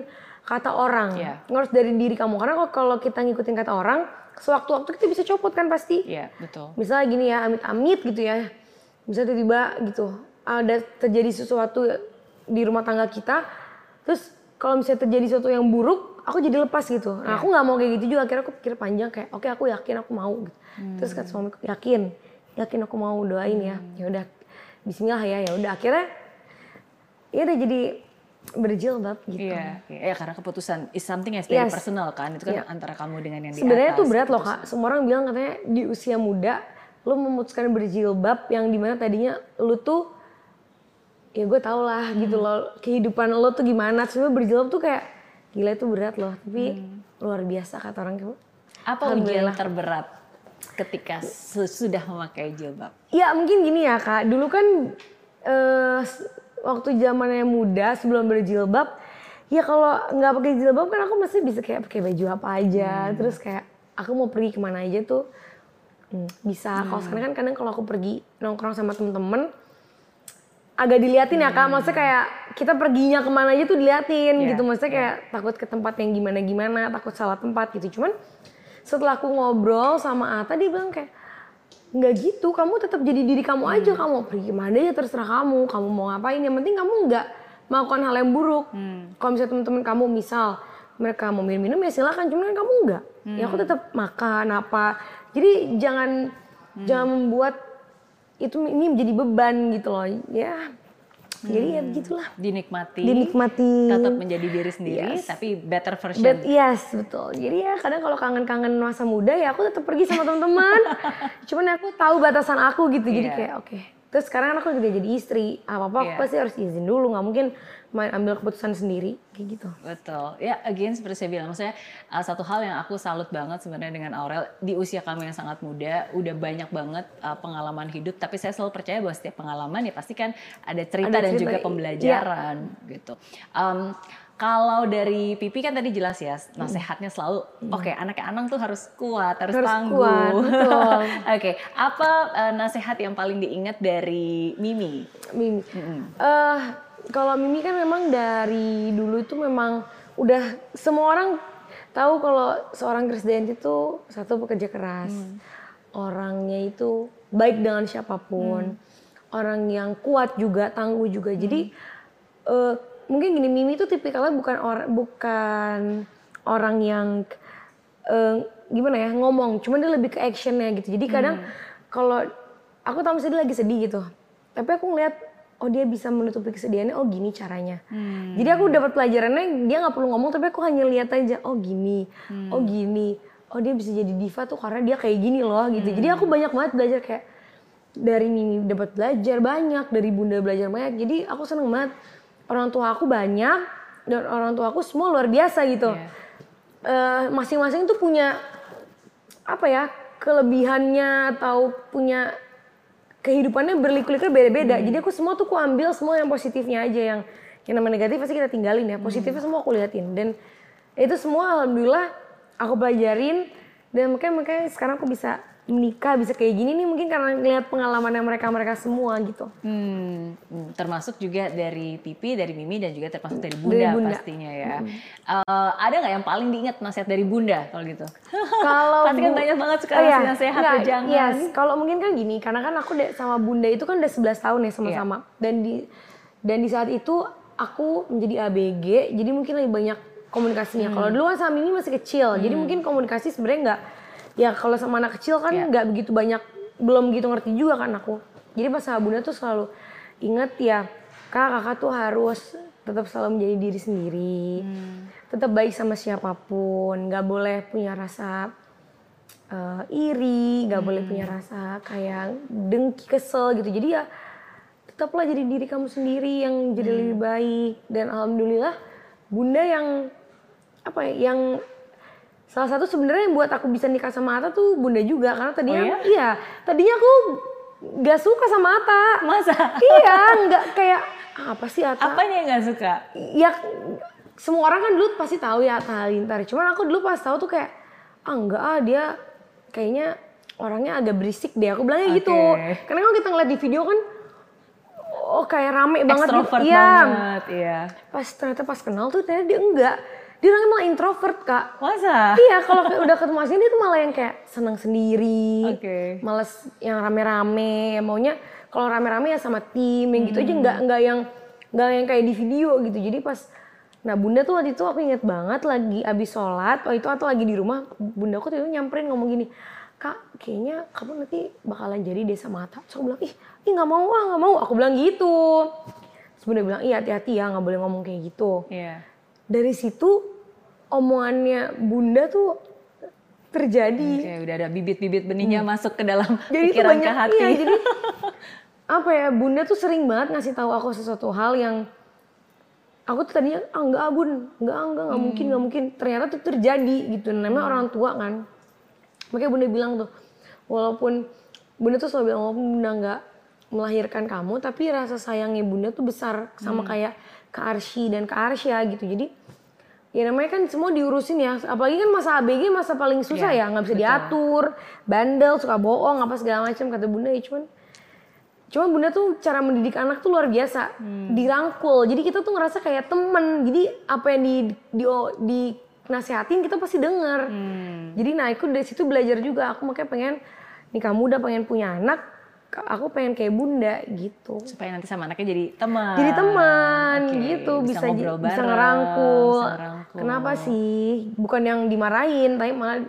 kata orang. Harus dari diri kamu. Karena kalau- kalau kita ngikutin kata orang, sewaktu-waktu kita bisa copot kan pasti Iya, betul. misalnya gini ya amit-amit gitu ya bisa tiba-tiba gitu ada terjadi sesuatu di rumah tangga kita terus kalau misalnya terjadi sesuatu yang buruk aku jadi lepas gitu nah aku nggak mau kayak gitu juga akhirnya aku pikir panjang kayak oke aku yakin aku mau gitu terus kata suamiku yakin yakin aku mau doain ya ya udah Bismillah ya ya udah akhirnya ya udah jadi berjilbab gitu Iya, ya karena keputusan is something yang very Yes. personal kan. Itu kan Iya. antara kamu dengan yang di Sebenarnya atas. tuh berat loh kak. Semua orang bilang katanya di usia muda lu memutuskan berjilbab yang di mana tadinya lu tuh ya gue tau lah gitu Hmm. loh kehidupan lo tuh gimana. Sebenarnya berjilbab tuh kayak gila itu berat loh. Tapi Hmm. luar biasa kata orang kayak Apa ujian terberat ketika su- sudah memakai jilbab? Ya mungkin gini ya kak. Dulu kan eh, waktu zamannya muda sebelum berjilbab, ya kalau nggak pakai jilbab kan aku masih bisa kayak pakai baju apa aja. Hmm. Terus kayak aku mau pergi ke mana aja tuh hmm, bisa. Kalau sekarang kan kadang kalau aku pergi nongkrong sama temen-temen agak diliatin ya kak. Maksudnya kayak kita perginya ke mana aja tuh diliatin Iya, gitu. Maksudnya kayak takut ke tempat yang gimana-gimana, takut salah tempat gitu. Cuman setelah aku ngobrol sama Ata dia bilang kayak nggak gitu kamu tetap jadi diri kamu aja. Kamu mau pergi ke mana aja terserah kamu. Kamu mau ngapain. Yang penting kamu nggak melakukan hal yang buruk. Kalau misalnya teman-teman kamu misal mereka mau minum-minum ya silakan. Cuman kan kamu nggak. Ya aku tetap makan apa. Jadi jangan jangan membuat itu ini menjadi beban gitu loh ya jadi ya begitulah Dinikmati, dinikmati tetap menjadi diri sendiri, Yes. tapi better version. But yes, betul. Jadi ya kadang kalau kangen-kangen masa muda ya aku tetap pergi sama teman-teman. [LAUGHS] Cuman aku tahu batasan aku gitu. Jadi Iya. kayak oke. Terus sekarang aku juga jadi istri. Apa-apa aku Iya. pasti harus izin dulu. nggak mungkin main ambil keputusan sendiri kayak gitu. Betul. Ya, again seperti saya bilang, maksudnya uh, satu hal yang aku salut banget sebenarnya dengan Aurel di usia kamu yang sangat muda, udah banyak banget uh, pengalaman hidup. Tapi saya selalu percaya bahwa setiap pengalaman ya pasti kan ada cerita Ada dan cerita, juga iya. pembelajaran gitu. Um, kalau dari Pipi kan tadi jelas ya, nasihatnya selalu, oke anaknya Anang tuh harus kuat, harus, Harus tangguh. [LAUGHS] oke, apa uh, nasihat yang paling diingat dari Mimi? Mimi. Eh, kalau Mimi kan memang dari dulu itu memang udah semua orang tahu kalau seorang Krisdayanti itu satu pekerja keras. Orangnya itu baik dengan siapa pun. Orang yang kuat juga, tangguh juga. Jadi eh, mungkin gini Mimi itu tipikalnya bukan orang bukan orang yang eh, gimana ya ngomong, cuman dia lebih ke actionnya gitu. Jadi kadang kalau aku tahu misalnya dia lagi sedih gitu, tapi aku ngeliat oh dia bisa menutupi kesedihannya. Oh gini caranya. Hmm. jadi aku dapat pelajarannya dia nggak perlu ngomong tapi aku hanya lihat aja oh gini. Oh gini. Oh dia bisa jadi diva tuh karena dia kayak gini loh gitu. Jadi aku banyak banget belajar kayak dari Mimi dapat belajar banyak dari Bunda belajar banyak. Jadi aku seneng banget. Orang tua aku banyak dan orang tua aku semua luar biasa gitu. Iya. Eh, masing-masing tuh punya apa ya kelebihannya atau punya kehidupannya berliku-liku beda-beda. Jadi aku semua tuh aku ambil semua yang positifnya aja. Yang yang namanya negatif pasti kita tinggalin ya. Positifnya semua aku liatin. Dan itu semua alhamdulillah aku pelajarin. Dan makanya makanya sekarang aku bisa menikah bisa kayak gini nih mungkin karena ngeliat pengalamannya mereka mereka semua gitu. Hmm, hmm, termasuk juga dari Pipi, dari Mimi, dan juga termasuk dari Bunda, Dari Bunda. pastinya ya. Eh, ada nggak yang paling diingat nasihat dari Bunda kalau gitu? [LAUGHS] Kalau Pasti kan banyak banget suka Oh, iya. nasihat Nggak, tuh, jangan. yes. Kalau mungkin kan gini, karena kan aku sama Bunda itu kan udah 11 tahun ya sama-sama. Iya. Dan di dan di saat itu aku menjadi ABG, jadi mungkin lebih banyak komunikasinya. Hmm. Kalau dulu kan sama Mimi masih kecil, jadi mungkin komunikasi sebenarnya nggak ya kalau sama anak kecil kan Iya. nggak begitu banyak, belum begitu ngerti juga kan aku. Jadi pas sama Bunda tuh selalu inget ya, kak kakak tuh harus tetap selalu menjadi diri sendiri, Hmm. tetap baik sama siapa pun, nggak boleh punya rasa eh, iri, nggak boleh punya rasa kayak dengki, kesel gitu. Jadi ya tetaplah jadi diri kamu sendiri yang jadi lebih baik. Dan alhamdulillah bunda yang apa ya, yang salah satu sebenarnya yang buat aku bisa nikah sama Ata tuh bunda juga karena tadinya Oh ya? iya tadinya aku nggak suka sama Ata. Masa? iya, nggak kayak "Ah, apa sih Ata? Apanya yang nggak suka? ya semua orang kan dulu pasti tahu ya Atta Halilintar. Cuman aku dulu pas tahu tuh kayak ah enggak ah dia kayaknya orangnya agak berisik deh. Aku bilangnya gitu. Oke. Karena kalau kita ngeliat di video kan oh kayak rame banget gitu. Extrovert Iya. banget, iya. Pas ternyata pas kenal tuh ternyata dia enggak. Dia orangnya malah introvert, Kak. Masa? iya, kalau udah ketemu aslinya dia tuh malah yang kayak senang sendiri. Oke. Males yang rame-rame, maunya kalau rame-rame ya sama tim yang gitu aja Hmm. nggak nggak yang nggak yang kayak di video gitu. Jadi pas nah bunda tuh waktu itu aku inget banget lagi abis sholat waktu itu atau lagi di rumah bunda aku tuh nyamperin ngomong gini kak kayaknya kamu nanti bakalan jadi deh sama Atta. Terus aku bilang ih ih nggak mau ah nggak mau aku bilang gitu. Terus bunda bilang iya hati-hati ya nggak boleh ngomong kayak gitu Iya. Dari situ omongannya bunda tuh terjadi. Oke, udah ada bibit-bibit benihnya masuk ke dalam Hmm. [LAUGHS] Jadi itu pikiran banyak ke hati. iya, jadi [LAUGHS] apa ya bunda tuh sering banget ngasih tahu aku sesuatu hal yang aku tuh tadinya ah enggak bun. Enggak ah, enggak nggak mungkin nggak mungkin. Ternyata tuh terjadi gitu. Namanya orang tua kan. Makanya bunda bilang tuh walaupun bunda tuh selalu bilang walaupun bunda nggak melahirkan kamu tapi rasa sayangnya bunda tuh besar sama kayak ke Arsy dan ke Arsya gitu. Jadi ya namanya kan semua diurusin ya apalagi kan masa ABG masa paling susah Iya, ya nggak bisa betul. diatur bandel suka bohong apa segala macam kata bunda ya cuman Cuma bunda tuh cara mendidik anak tuh luar biasa, dirangkul. Jadi kita tuh ngerasa kayak temen. Jadi apa yang di, di, di nasehatin kita pasti denger. Hmm. Jadi nah aku dari situ belajar juga. Aku makanya pengen nikah muda, pengen punya anak. Aku pengen kayak bunda gitu. Supaya nanti sama anaknya jadi teman. Jadi teman Oke, gitu, bisa bisa bareng, ngerangkul. bisa ngerangkul. Kenapa sih? Bukan yang dimarahin, tapi malah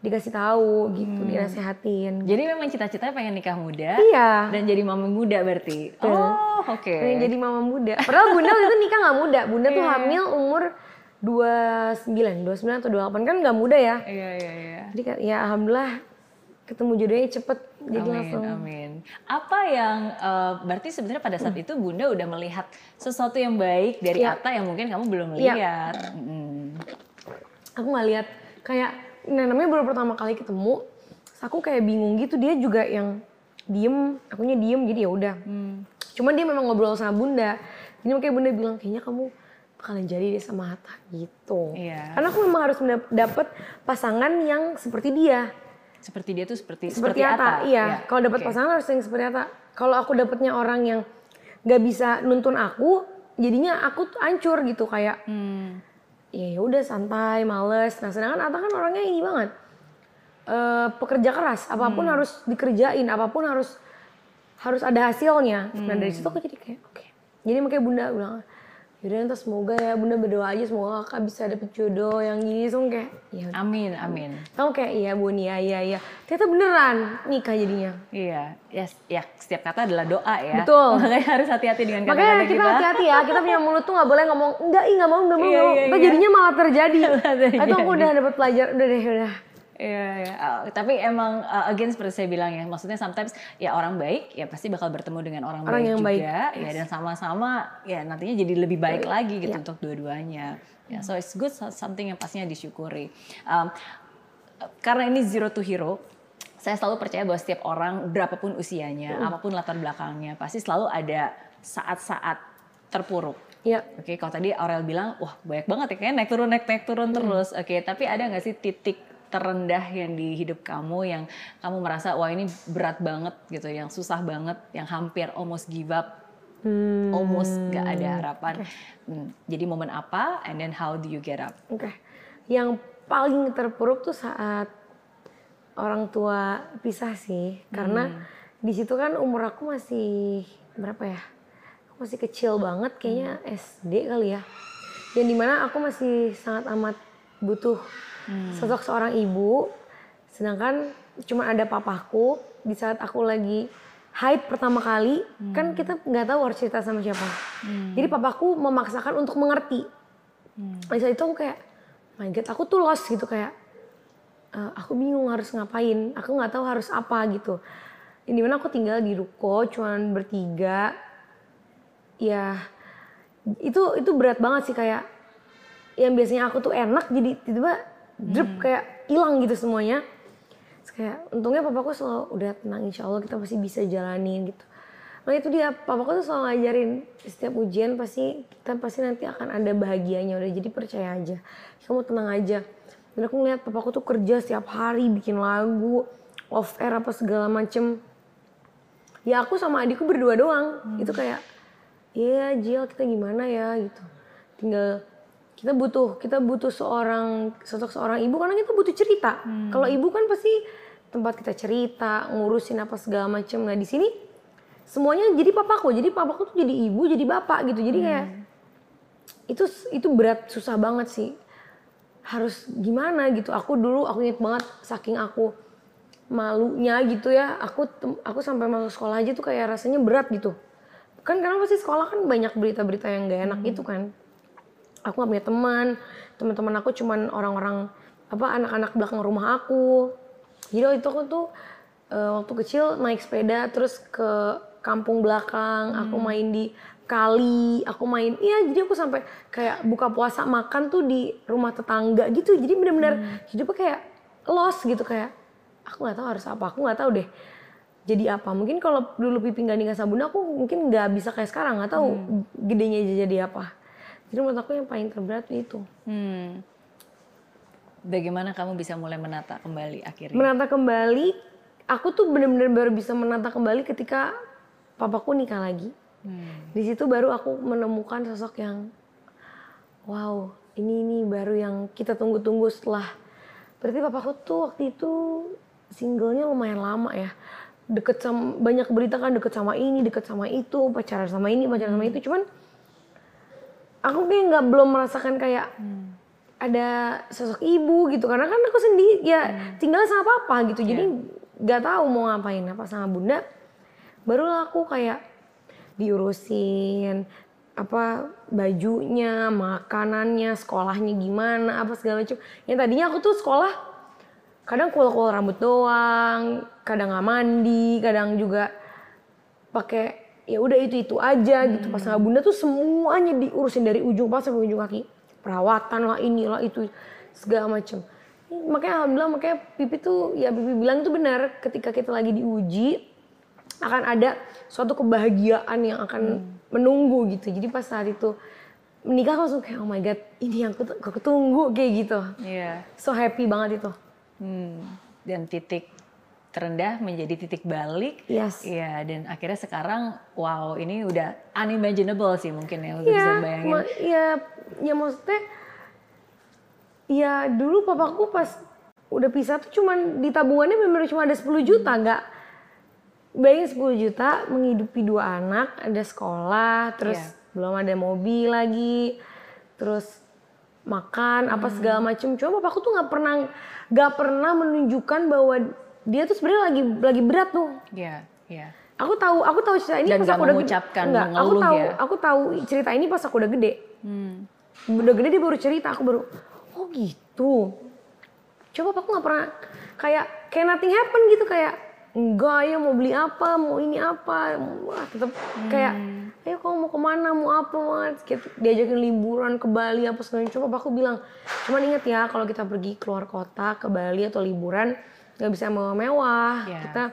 dikasih tahu gitu, Hmm. dinasehatin. Jadi memang cita-citanya pengen nikah muda Iya. dan jadi mami muda berarti. Betul. Oh, oke. Pengen jadi mama muda. Padahal bunda itu nikah nggak muda. Bunda tuh Iya. hamil umur 29, 29 atau 28 kan nggak muda ya. Iya, iya, iya. Jadi ya alhamdulillah ketemu jodohnya cepet. Jadi amin, langsung. amin. Apa yang eh, berarti sebenarnya pada saat itu Bunda udah melihat sesuatu yang baik dari Iya. Atta yang mungkin kamu belum Iya. lihat. Mm. Aku nggak lihat kayak nah namanya baru pertama kali ketemu. Aku kayak bingung gitu dia juga yang diem, akunya diem jadi ya udah. Hmm. Cuman dia memang ngobrol sama bunda. Jadi makanya bunda bilang kayaknya kamu bakalan jadi deh sama Hatta gitu. Iya. Karena aku memang harus dapet pasangan yang seperti dia. Seperti dia tuh seperti seperti Ata, iya. Kalau dapat Oke. pasangan harus yang seperti Ata. Kalau aku dapetnya orang yang nggak bisa nuntun aku, jadinya aku tuh hancur gitu kayak Hmm. ya udah santai, males. Nah sedangkan Ata kan orangnya ini banget, Eh, pekerja keras. Apa pun Hmm. harus dikerjain, apa pun harus harus ada hasilnya. Nah dari Hmm. situ aku jadi kayak oke. Jadi makanya bunda bilang yaudah ntar semoga ya bunda berdoa aja semoga kakak bisa dapet jodoh yang gini so kayak ya Amin, amin. kamu kayak iya bun iya iya iya ternyata beneran nikah jadinya Iya, ya, ya setiap kata adalah doa ya. Betul. [LAUGHS] Makanya harus hati-hati dengan makanya kata-kata kita kita. hati-hati ya kita punya mulut tuh nggak boleh ngomong enggak ih nggak mau nggak mau Iya, nggak mau iya, iya. jadinya malah terjadi [LAUGHS] terjadi. itu aku udah dapet pelajar udah deh udah Iya, iya. Uh, tapi emang uh, again seperti saya bilang ya, maksudnya sometimes ya orang baik ya pasti bakal bertemu dengan orang, Orang baik yang juga, baik, ya dan sama-sama ya nantinya jadi lebih baik lagi gitu Iya. untuk dua-duanya. Ya, so it's good so- something yang pastinya disyukuri. Um, karena ini zero to hero, saya selalu percaya bahwa setiap orang berapapun usianya, apa pun latar belakangnya, pasti selalu ada saat-saat terpuruk. ya Oke, kalau tadi Aurel bilang, wah banyak banget ya, kayak naik turun naik naik turun terus. Oke, tapi ada nggak sih titik terendah yang di hidup kamu yang kamu merasa wah ini berat banget gitu, yang susah banget, yang hampir almost give up, Hmm, almost nggak ada harapan. Hmm, jadi momen apa, and then how do you get up? oke. Yang paling terpuruk tuh saat orang tua pisah sih karena di situ kan umur aku masih berapa ya? Aku masih kecil banget kayaknya SD kali ya. Yang di mana aku masih sangat amat butuh sosok seorang ibu sedangkan cuma ada papaku di saat aku lagi haid pertama kali kan kita nggak tahu harus cerita sama siapa. Jadi papaku memaksakan untuk mengerti. Di saat itu aku kayak my god aku tuh lost gitu kayak "Eh, aku bingung harus ngapain aku nggak tahu harus apa gitu. Ini mana aku tinggal di ruko cuman bertiga. Ya itu itu berat banget sih kayak yang biasanya aku tuh enak jadi tiba-tiba drip kayak hilang gitu semuanya. Terus kayak untungnya papaku selalu udah tenang insya Allah kita pasti bisa jalanin gitu. Nah itu dia papaku tuh selalu ngajarin setiap ujian pasti kita pasti nanti akan ada bahagianya udah jadi percaya aja. Kamu tenang aja. Dan aku ngeliat papaku tuh kerja setiap hari bikin lagu off air apa segala macem. Ya aku sama adikku berdua doang. Itu kayak iya Jill kita gimana ya? gitu. Tinggal kita butuh kita butuh seorang sosok seorang ibu karena kita butuh cerita. Kalau ibu kan pasti tempat kita cerita ngurusin apa segala macam nah di sini semuanya jadi papaku. Jadi papaku tuh jadi ibu jadi bapak gitu. Jadi kayak itu itu berat susah banget sih. Harus gimana gitu. Aku dulu aku inget banget saking aku malunya gitu ya. Aku aku sampai masuk sekolah aja tuh kayak rasanya berat gitu. Kan karena pasti sekolah kan banyak berita-berita yang gak enak gitu kan aku gak punya teman. Teman-teman aku cuman orang-orang apa anak-anak belakang rumah aku. Jadi waktu itu aku tuh eh, waktu kecil naik sepeda terus ke kampung belakang. Aku main di kali aku main iya jadi aku sampai kayak buka puasa makan tuh di rumah tetangga gitu. Jadi benar-benar hidupnya kayak lost gitu kayak aku nggak tahu harus apa aku nggak tahu deh jadi apa. Mungkin kalau dulu pipi nggak nikah sama bunda aku mungkin nggak bisa kayak sekarang nggak tahu gedenya aja jadi apa jadi menurut aku yang paling terberat itu Hmm. Bagaimana kamu bisa mulai menata kembali akhirnya? menata kembali aku tuh bener-bener baru bisa menata kembali ketika papaku nikah lagi Hmm. di situ baru aku menemukan sosok yang wow ini ini baru yang kita tunggu-tunggu setelah berarti papaku tuh waktu itu singlenya lumayan lama ya deket sama banyak berita kan deket sama ini deket sama itu pacaran sama ini pacaran sama itu cuman aku kayak nggak belum merasakan kayak ada sosok ibu gitu. Karena kan aku sendiri ya tinggal sama papa gitu. Jadi nggak tahu mau ngapain apa sama bunda. Barulah aku kayak diurusin apa bajunya makanannya sekolahnya gimana apa segala macam. Yang tadinya aku tuh sekolah kadang kul-kul rambut doang kadang nggak mandi kadang juga pakai ya udah itu itu aja gitu. Pas sama bunda tuh semuanya diurusin dari ujung pas sampai ujung kaki. Perawatan lah inilah itu segala macam makanya alhamdulillah makanya pipi tuh ya pipi bilang itu benar ketika kita lagi diuji akan ada suatu kebahagiaan yang akan menunggu gitu. Jadi pas saat itu menikah langsung kayak oh my god ini yang aku, aku tunggu kayak gitu. Iya. so happy banget itu. Hmm. Dan titik terendah menjadi titik balik. yes Iya, dan akhirnya sekarang wow ini udah unimaginable sih mungkin ya untuk bisa Iya, bayangin. ma- ya, ya maksudnya, ya dulu papaku pas udah pisah tuh cuman di tabungannya benar cuma ada 10 juta, nggak bayangin 10 juta menghidupi dua anak, ada sekolah, terus Iya. belum ada mobil lagi terus makan apa segala macem cuma papaku tuh nggak pernah nggak pernah menunjukkan bahwa dia tuh sebenarnya lagi lagi berat tuh Iya, iya. aku tahu aku tahu cerita ini Dan pas aku udah gede. mengucapkan, Nggak, aku tahu ya? aku tahu cerita ini pas aku udah gede Hmm. udah gede dia baru cerita aku baru oh gitu coba aku nggak pernah kayak kayak nothing happen gitu kayak enggak ya mau beli apa mau ini apa wah tetap kayak ayo kamu mau ke mana mau apa mas gitu diajakin liburan ke Bali apa segala coba aku bilang cuman ingat ya kalau kita pergi keluar kota ke Bali atau liburan nggak bisa mewah-mewah Ya. kita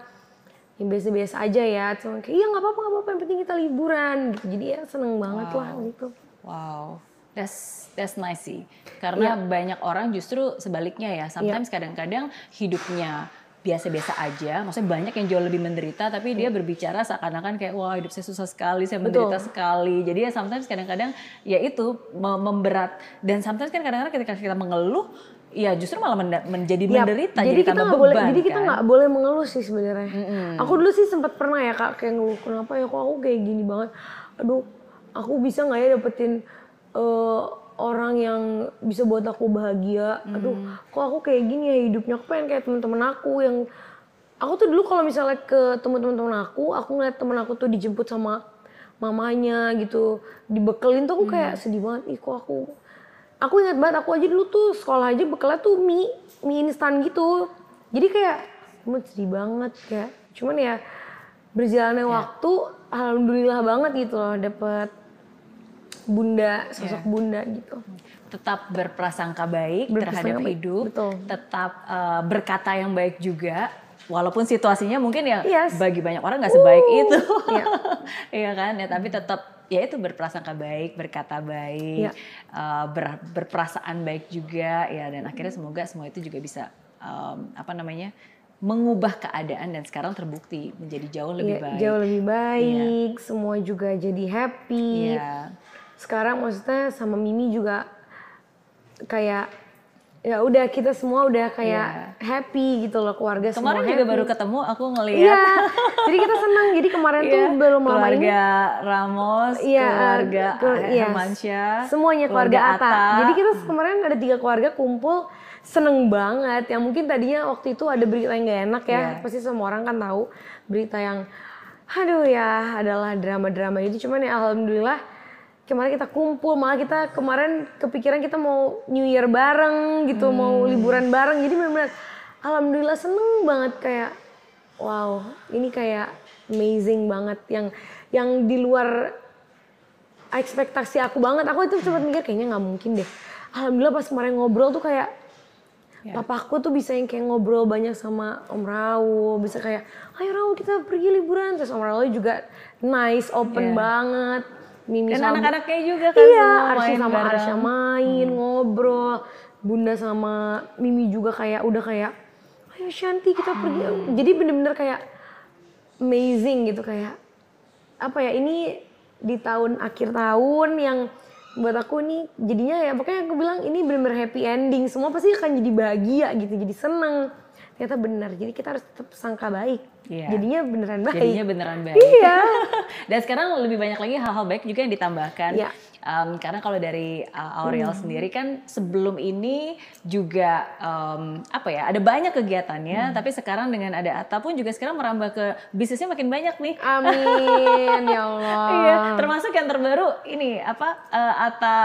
yang biasa-biasa aja ya cuma kayak iya nggak apa-apa nggak apa-apa yang penting kita liburan gitu jadi ya seneng banget lah gitu Wow, that's that's nice sih. Karena banyak orang justru sebaliknya ya. Sometimes kadang-kadang hidupnya biasa-biasa aja. Maksudnya banyak yang jauh lebih menderita, tapi dia berbicara seakan-akan kayak wah hidup saya susah sekali, saya menderita sekali. Jadi ya sometimes kadang-kadang ya itu me- memberat. Dan sometimes kan kadang-kadang ketika kita mengeluh, ya justru malah menda- menjadi Ya, menderita, jadi, jadi, kita nggak boleh, jadi kita kan. nggak boleh mengeluh sih sebenarnya. Aku dulu sih sempat pernah ya kak kayak ngeluh kenapa ya kok aku kayak gini banget. Aduh, aku bisa nggak ya dapetin eh, orang yang bisa buat aku bahagia. Aduh, kok aku kayak gini ya hidupnya. Aku pengen kayak teman-teman aku yang aku tuh dulu kalau misalnya ke teman-teman aku, aku ngeliat temen aku tuh dijemput sama mamanya gitu, dibekelin tuh aku kayak sedih banget. Ih kok aku aku ingat banget aku aja dulu tuh sekolah aja bekalnya tuh mie mie instan gitu jadi kayak mood sedih banget kayak cuman ya berjalannya waktu alhamdulillah banget gitu loh dapet bunda sosok bunda gitu tetap berprasangka baik Berprasangka terhadap baik, hidup, betul. tetap uh, berkata yang baik juga, walaupun situasinya mungkin ya Yes. bagi banyak orang nggak sebaik itu, iya. [LAUGHS] iya kan? Ya tapi tetap ya itu berprasangka baik, berkata baik, Iya. uh, ber- berperasaan baik juga, ya dan akhirnya semoga semua itu juga bisa um, apa namanya mengubah keadaan dan sekarang terbukti menjadi jauh lebih Iya, baik. jauh lebih baik semua juga jadi happy Iya. sekarang maksudnya sama Mimi juga kayak ya udah kita semua udah kayak happy gitu loh keluarga Iya. Kemarin semua juga happy. baru ketemu aku ngeliat Iya, jadi kita senang. Jadi kemarin tuh Iya, belum lama ini keluarga Ramos, Iya, keluarga ke- iya. Hermansyah, semuanya keluarga, Atta. Atta. Jadi kita kemarin ada tiga keluarga kumpul seneng banget. Yang mungkin tadinya waktu itu ada berita yang gak enak ya. Iya. Pasti semua orang kan tahu berita yang aduh ya adalah drama-drama itu. Cuman ya alhamdulillah kemarin kita kumpul malah kita kemarin kepikiran kita mau New Year bareng gitu, mau liburan bareng. Jadi benar-benar alhamdulillah seneng banget kayak wow, ini kayak amazing banget yang yang di luar ekspektasi aku banget. Aku itu sempat mikir kayaknya nggak mungkin deh. Alhamdulillah pas kemarin ngobrol tuh kayak Ya. papaku tuh bisa yang kayak ngobrol banyak sama Om Raul, bisa kayak ayo Raul kita pergi liburan. Terus Om Raul juga nice, open Ya. banget. Mimi Dan sama anak-anaknya juga kan iya, semua Arsy main sama bareng. Hmm. Arsya main, ngobrol. Bunda sama Mimi juga kayak udah kayak ayo Shanti kita pergi. Hmm. Jadi bener-bener kayak amazing gitu kayak apa ya ini di tahun akhir tahun yang buat aku nih jadinya ya pokoknya aku bilang ini bener-bener happy ending semua pasti akan jadi bahagia gitu jadi seneng ternyata benar jadi kita harus tetap sangka baik Iya. jadinya beneran baik Jadinya beneran baik. iya [LAUGHS] Dan sekarang lebih banyak lagi hal-hal baik juga yang ditambahkan. Iya. Um, karena kalau dari uh, Aurel sendiri kan sebelum ini juga um, apa ya ada banyak kegiatannya, tapi sekarang dengan ada Atta pun juga sekarang merambah ke bisnisnya makin banyak nih. amin ya [LAUGHS] Allah Iya, termasuk yang terbaru ini apa uh, Atta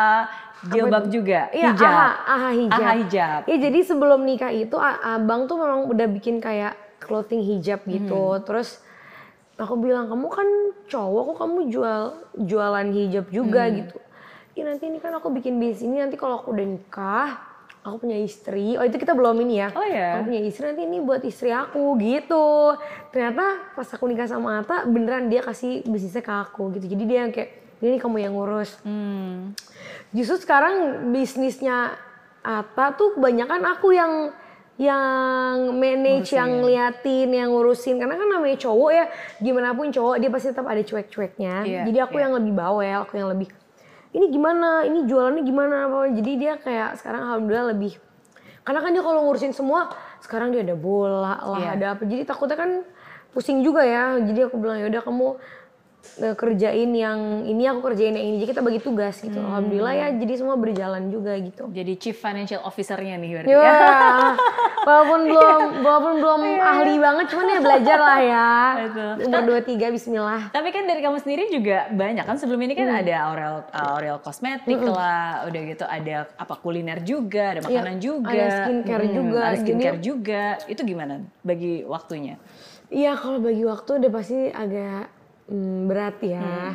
jilbab juga, Iya, hijab. aha, aha hijab. Aha hijab. Iya, jadi sebelum nikah itu abang tuh memang udah bikin kayak clothing hijab gitu. Hmm. Terus aku bilang kamu kan cowok kok kamu jual jualan hijab juga Hmm. gitu. Iya nanti ini kan aku bikin bisnis ini nanti kalau aku udah nikah aku punya istri. Oh itu kita belum ini ya. Oh ya. Aku punya istri nanti ini buat istri aku gitu. Ternyata pas aku nikah sama Ata beneran dia kasih bisnisnya ke aku gitu. Jadi dia yang kayak ini kamu yang ngurus. Hmm. Justru sekarang bisnisnya Ata tuh kebanyakan aku yang yang manage, yang liatin, yang ngurusin. Karena kan namanya cowok ya, gimana pun cowok dia pasti tetap ada cuek-cueknya. Iya, Jadi aku yang lebih bawel, aku yang lebih ini gimana, ini jualannya gimana apa. Jadi dia kayak sekarang alhamdulillah lebih karena kan dia kalau ngurusin semua, sekarang dia ada bola lah, Iya. ada apa. Jadi takutnya kan pusing juga ya. Jadi aku bilang ya udah kamu kerjain yang ini aku kerjain yang ini. Jadi kita bagi tugas gitu. Alhamdulillah ya jadi semua berjalan juga gitu. Jadi chief financial officer-nya nih berarti. ya. [LAUGHS] Walaupun belum walaupun belum ahli banget cuman ya belajar lah ya. Betul. umur dua tiga Bismillah. Tapi kan dari kamu sendiri juga banyak. Kan sebelum ini kan ada Aurel uh, Aurel kosmetik lah, udah gitu ada apa kuliner juga, ada makanan juga, ada skincare Mm, juga. ada Jadi- skincare juga. Itu gimana bagi waktunya? Iya kalau bagi waktu udah pasti agak mm, berat ya. Hmm.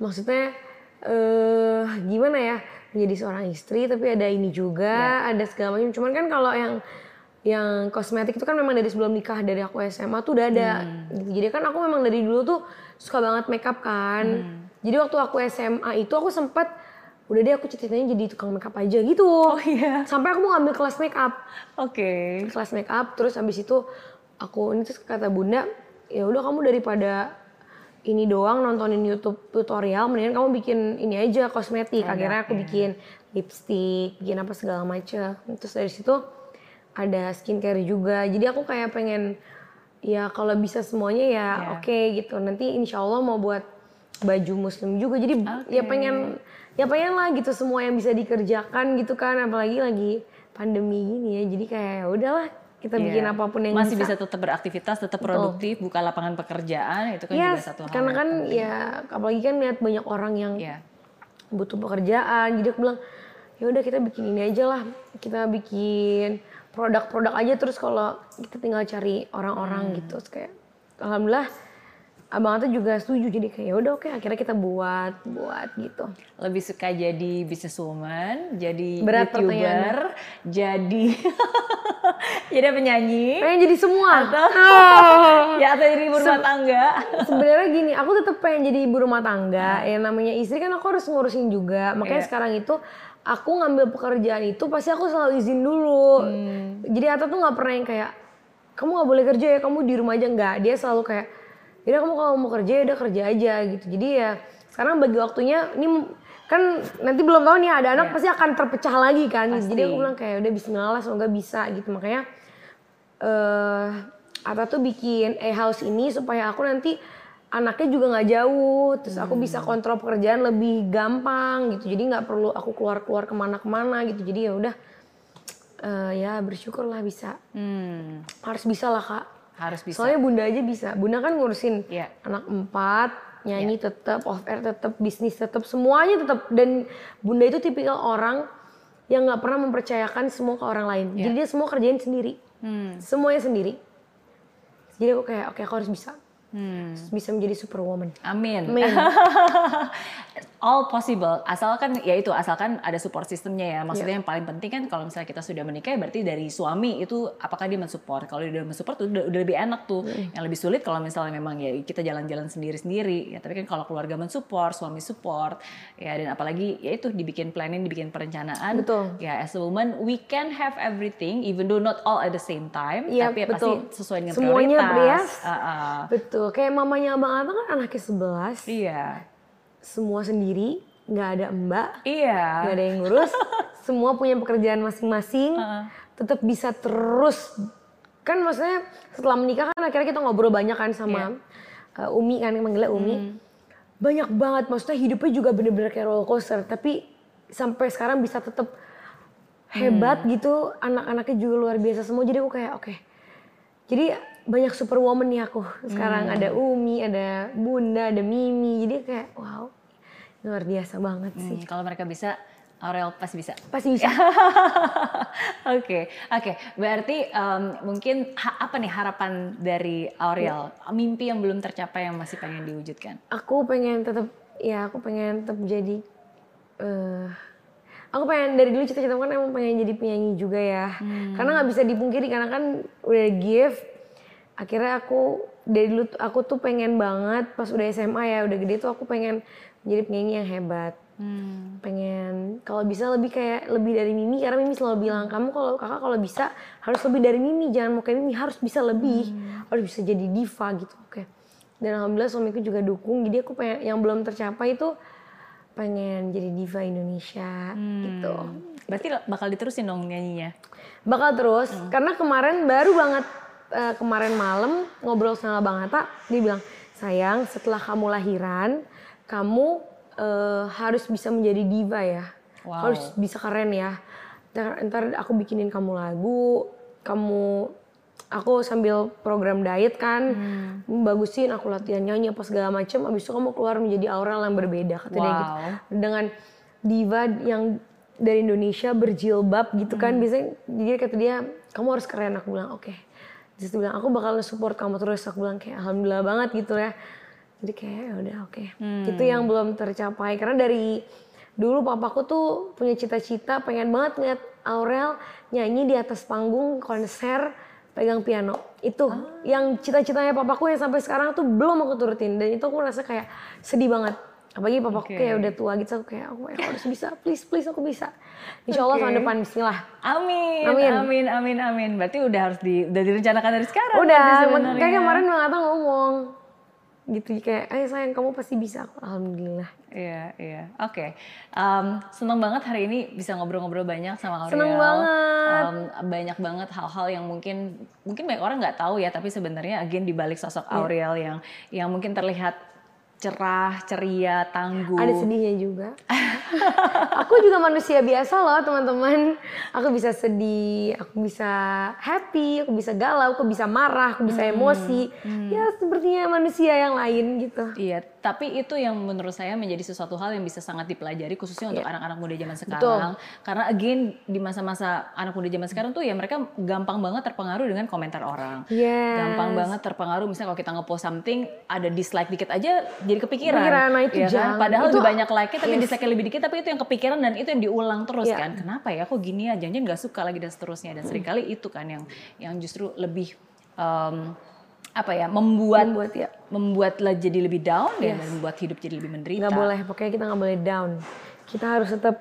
Maksudnya eh gimana ya menjadi seorang istri tapi ada ini juga Ya. ada segala macam. Cuman kan kalau yang yang kosmetik itu kan memang dari sebelum nikah dari aku SMA tuh udah ada. Hmm. Gitu. Jadi kan aku memang dari dulu tuh suka banget makeup kan. Hmm. Jadi waktu aku SMA itu aku sempat udah deh aku ceritanya jadi tukang makeup aja gitu. Oh iya. Sampai aku mau ngambil kelas makeup Oke. kelas make up terus habis itu aku ini terus kata bunda ya udah kamu daripada ini doang nontonin YouTube tutorial mendingan kamu bikin ini aja kosmetik. Akhirnya aku bikin lipstick bikin apa segala macam terus dari situ ada skincare juga. Jadi aku kayak pengen ya kalau bisa semuanya ya Ya. oke gitu. Nanti insya Allah mau buat baju muslim juga. Jadi ya pengen ya pengen lah gitu semua yang bisa dikerjakan gitu kan. Apalagi lagi pandemi gini ya. Jadi kayak ya udahlah kita bikin Iya. apa pun yang Masih bisa, bisa tetap beraktivitas, tetap produktif, buka lapangan pekerjaan itu kan Yes, juga satu hal. karena kan penting. ya apalagi kan lihat banyak orang yang Iya. butuh pekerjaan jadi aku bilang ya udah kita bikin ini aja lah kita bikin produk-produk aja terus kalau kita tinggal cari orang-orang Hmm. gitu Terus kayak alhamdulillah abang Ata juga setuju jadi kayak ya udah oke akhirnya kita buat buat gitu. Lebih suka jadi businesswoman, jadi Berat youtuber, jadi [LAUGHS] jadi penyanyi, pengen jadi semua. Atau [LAUGHS] ya atau jadi ibu rumah tangga. [LAUGHS] sebenarnya gini aku tetap pengen jadi ibu rumah tangga. Ya namanya istri kan aku harus ngurusin juga. Makanya Iya. sekarang itu aku ngambil pekerjaan itu pasti aku selalu izin dulu. Jadi Ata tuh nggak pernah yang kayak kamu nggak boleh kerja ya kamu di rumah aja. Nggak. Dia selalu kayak ya kamu kalau mau kerja ya udah kerja aja gitu jadi ya sekarang bagi waktunya ini kan nanti belum tahu nih ada anak pasti akan terpecah lagi kan jadi aku bilang kayak udah Bismillah lah, semoga bisa gitu makanya eh Ata tuh bikin e-house ini supaya aku nanti anaknya juga nggak jauh, terus aku bisa kontrol pekerjaan lebih gampang gitu. Jadi nggak perlu aku keluar-keluar ke mana-kemana gitu. Jadi ya udah eh, ya bersyukur lah bisa. Hmm, Harus bisa lah kak. Harus bisa. Soalnya bunda aja bisa. Bunda kan ngurusin Iya. anak empat, nyanyi tetap, off air tetap, bisnis tetap, semuanya tetap. Dan bunda itu tipikal orang yang nggak pernah mempercayakan semua ke orang lain. Jadi dia semua kerjain sendiri, Hmm, semuanya sendiri. Jadi aku kayak oke aku harus bisa, hmm. bisa menjadi superwoman. Amin. Amin. [LAUGHS] All possible, asalkan ya itu asalkan ada support sistemnya ya. Maksudnya yang paling penting kan kalau misalnya kita sudah menikah berarti dari suami itu apakah dia mensupport. Kalau dia mensupport tuh udah, udah lebih enak tuh. Yang lebih sulit kalau misalnya memang ya kita jalan-jalan sendiri-sendiri. Ya tapi kan kalau keluarga mensupport, suami support, ya dan apalagi ya itu dibikin planning, dibikin perencanaan. Betul. Ya as a woman we can have everything even though not all at the same time. Iya, tapi ya betul. pasti sesuai dengan Semuanya prioritas. prias. Ah, ah. Betul, kayak mamanya Abang Ata kan anaknya 11, Iya. semua sendiri, nggak ada mbak, Iya. nggak ada yang ngurus, [LAUGHS] semua punya pekerjaan masing-masing, tetap bisa terus. Kan maksudnya setelah menikah kan akhirnya kita ngobrol banyak kan sama uh, Umi kan, manggilnya Umi. Banyak banget, maksudnya hidupnya juga bener-bener kayak roller coaster, tapi sampai sekarang bisa tetap hebat gitu, anak-anaknya juga luar biasa semua, jadi aku kayak oke. Jadi banyak superwoman nih aku. Sekarang ada Umi, ada Bunda, ada Mimi. Jadi kayak wow, luar biasa banget sih. Hmm, kalau mereka bisa, Aurel pasti bisa. Pasti bisa. [LAUGHS] Oke, oke. Berarti em, mungkin ha- apa nih harapan dari Aurel? Mimpi yang belum tercapai yang masih pengen diwujudkan? Aku pengen tetap, ya aku pengen tetap jadi. eh aku pengen dari dulu cita-cita kan emang pengen jadi penyanyi juga ya. Karena nggak bisa dipungkiri karena kan udah gift. Akhirnya aku dari dulu aku tuh pengen banget pas udah SMA ya udah gede tuh aku pengen menjadi penyanyi yang hebat. pengen kalau bisa lebih kayak lebih dari Mimi karena Mimi selalu bilang kamu kalau kakak kalau bisa harus lebih dari Mimi jangan mau kayak Mimi harus bisa lebih harus bisa jadi diva gitu oke dan alhamdulillah suamiku juga dukung jadi aku pengen yang belum tercapai itu pengen jadi diva Indonesia gitu. Berarti bakal diterusin dong nyanyinya? bakal terus karena kemarin baru banget eh, kemarin malam ngobrol sama Bang Atta dia bilang sayang setelah kamu lahiran kamu eh, harus bisa menjadi diva ya. Wow. harus bisa keren ya. Ntar, ntar aku bikinin kamu lagu kamu aku sambil program diet kan bagusin aku latihan nyanyi apa segala macam abis itu kamu keluar menjadi aura yang berbeda kata dia gitu. Wow. dengan diva yang dari Indonesia berjilbab gitu kan biasanya jadi kata dia kamu harus keren aku bilang oke. Terus dia bilang aku bakal support kamu terus aku bilang kayak alhamdulillah banget gitu ya. Jadi kayak ya udah oke. Itu yang belum tercapai karena dari dulu papaku tuh punya cita-cita pengen banget ngeliat Aurel nyanyi di atas panggung konser pegang piano itu yang cita-citanya papaku yang sampai sekarang tuh belum aku turutin dan itu aku rasa kayak sedih banget apalagi papaku Oke. kayak udah tua gitu aku kayak aku aku harus bisa please please aku bisa insya Allah Oke. tahun depan Bismillah Amin, Amin. amin, amin, amin. Berarti udah harus di, udah direncanakan dari sekarang. udah kayak kemarin Bang Atta ngomong gitu kayak eh sayang kamu pasti bisa alhamdulillah Iya, iya. Oke. Em, seneng banget hari ini bisa ngobrol-ngobrol banyak sama Aurel. Seneng banget. Em, banyak banget hal-hal yang mungkin mungkin banyak orang nggak tahu ya, tapi sebenarnya again di balik sosok Iya. Aurel yang yang mungkin terlihat cerah, ceria, tangguh. ada sedihnya juga aku juga manusia biasa loh teman-teman aku bisa sedih aku bisa happy aku bisa galau aku bisa marah aku bisa emosi ya sepertinya manusia yang lain gitu Iya, tapi itu yang menurut saya menjadi sesuatu hal yang bisa sangat dipelajari khususnya untuk anak-anak muda zaman sekarang. Karena again di masa-masa anak muda zaman sekarang tuh ya mereka gampang banget terpengaruh dengan komentar orang. Yes. Gampang banget terpengaruh misalnya kalau kita nge-post something ada dislike dikit aja jadi kepikiran. Kepikiran, nah itu kan? jangan. Padahal Itu- lebih banyak like-nya tapi Yes. dislike lebih dikit tapi itu yang kepikiran dan itu yang diulang terus Iya. kan. Kenapa ya kok gini ya? Jangan-jangan nggak suka lagi dan seterusnya dan sering kali itu kan yang yang justru lebih em, apa ya membuat Membuat ya. membuatlah jadi lebih down ya, Yes. dan membuat hidup jadi lebih menderita. nggak boleh pokoknya kita nggak boleh down kita harus tetap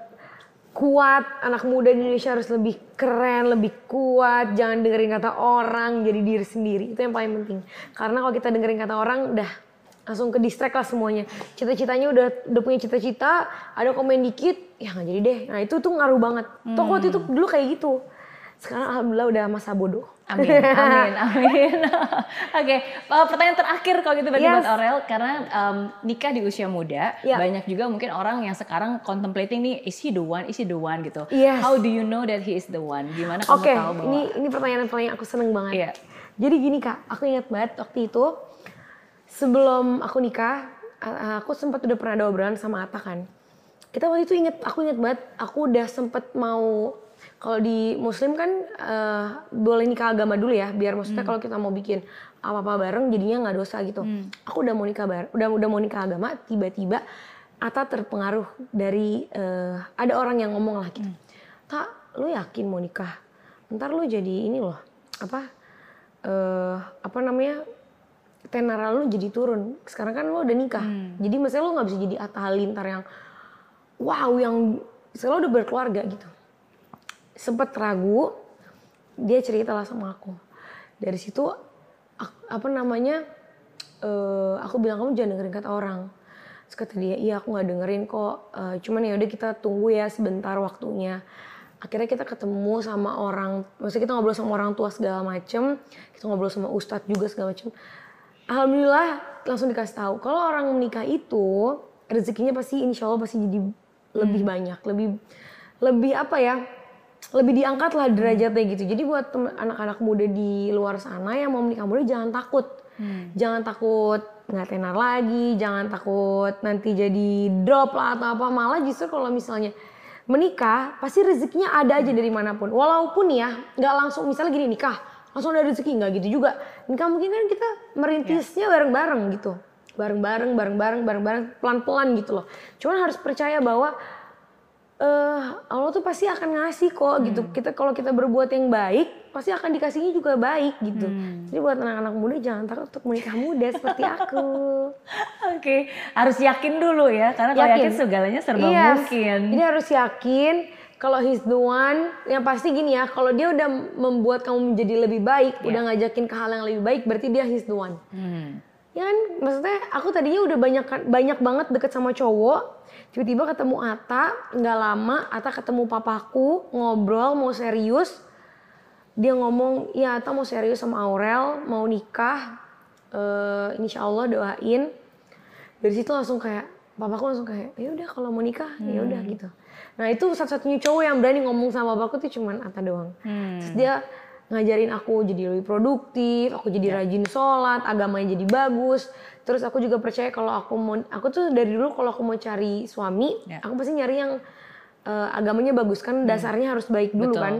kuat anak muda di Indonesia harus lebih keren lebih kuat jangan dengerin kata orang jadi diri sendiri itu yang paling penting karena kalau kita dengerin kata orang udah langsung ke distract lah semuanya cita-citanya udah udah punya cita-cita ada komen dikit ya nggak jadi deh nah itu tuh ngaruh banget Tuh waktu itu dulu kayak gitu sekarang alhamdulillah udah masa bodoh Amin, [LAUGHS] amin, amin. [LAUGHS] Oke, uh, pertanyaan terakhir kalau gitu berarti Yes. buat Aurel karena um, nikah di usia muda Ya. banyak juga mungkin orang yang sekarang contemplating nih is he the one, is he the one gitu. Yes. How do you know that he is the one? Gimana kamu Oke, tahu bahwa ini ini pertanyaan yang paling aku seneng banget. Iya. Jadi gini kak, aku ingat banget waktu itu sebelum aku nikah, aku sempat udah pernah ada obrolan sama Ata kan. Kita waktu itu inget, aku inget banget, aku udah sempet mau kalau di Muslim kan eh, boleh nikah agama dulu ya, biar maksudnya kalau kita mau bikin apa-apa bareng jadinya nggak dosa gitu. Aku udah mau nikah bareng, udah udah mau nikah agama, tiba-tiba Ata terpengaruh dari eh, ada orang yang ngomong lah gitu. Tak, lu yakin mau nikah? Ntar lu jadi ini loh, apa? eh apa namanya? Tenara lu jadi turun. Sekarang kan lu udah nikah. Jadi maksudnya lu nggak bisa jadi Atta Halilintar yang wow yang sekarang udah berkeluarga gitu. Sempet ragu, dia cerita lah sama aku. Dari situ ak- apa namanya? eh aku bilang kamu jangan dengerin kata orang. Terus kata dia, iya aku nggak dengerin kok. Eh, cuman ya udah kita tunggu ya sebentar waktunya. Akhirnya kita ketemu sama orang, maksudnya kita ngobrol sama orang tua segala macem. Kita ngobrol sama ustadz juga segala macem. Alhamdulillah langsung dikasih tahu kalau orang menikah itu rezekinya pasti insya Allah pasti jadi lebih banyak, lebih lebih apa ya? Lebih diangkat lah derajatnya gitu. Jadi buat anak-anak muda di luar sana yang mau menikah muda jangan takut. Jangan takut nggak tenar lagi, jangan takut nanti jadi drop lah atau apa. Malah justru kalau misalnya menikah pasti rezekinya ada aja dari mana pun. Walaupun ya nggak langsung misalnya gini nikah langsung ada rezeki nggak gitu juga. Nikah mungkin kan kita merintisnya bareng-bareng gitu, bareng-bareng, bareng-bareng, bareng-bareng, pelan-pelan gitu loh. Cuman harus percaya bahwa eh Allah tuh pasti akan ngasih kok gitu. Kita kalau kita berbuat yang baik pasti akan dikasihnya juga baik gitu. Jadi buat anak-anak muda jangan takut untuk menikah muda seperti aku. [LAUGHS] Oke, harus yakin dulu ya karena kalau yakin, segalanya serba Yes. mungkin. Jadi harus yakin kalau he's the one, yang pasti gini ya, kalau dia udah membuat kamu menjadi lebih baik, udah ngajakin ke hal yang lebih baik, berarti dia he's the one. Hmm. Ya kan, maksudnya aku tadinya udah banyak banyak banget deket sama cowok, tiba-tiba ketemu Ata, nggak lama Ata ketemu papaku, ngobrol mau serius, dia ngomong, ya Ata mau serius sama Aurel, mau nikah, eh insya Allah doain. Dari situ langsung kayak papaku langsung kayak ya udah kalau mau nikah ya udah gitu nah itu satu-satunya cowok yang berani ngomong sama papaku tuh cuman Atta doang terus dia ngajarin aku jadi lebih produktif aku jadi rajin sholat agamanya jadi bagus terus aku juga percaya kalau aku mau aku tuh dari dulu kalau aku mau cari suami Ya. aku pasti nyari yang eh, agamanya bagus kan dasarnya harus baik dulu Betul. kan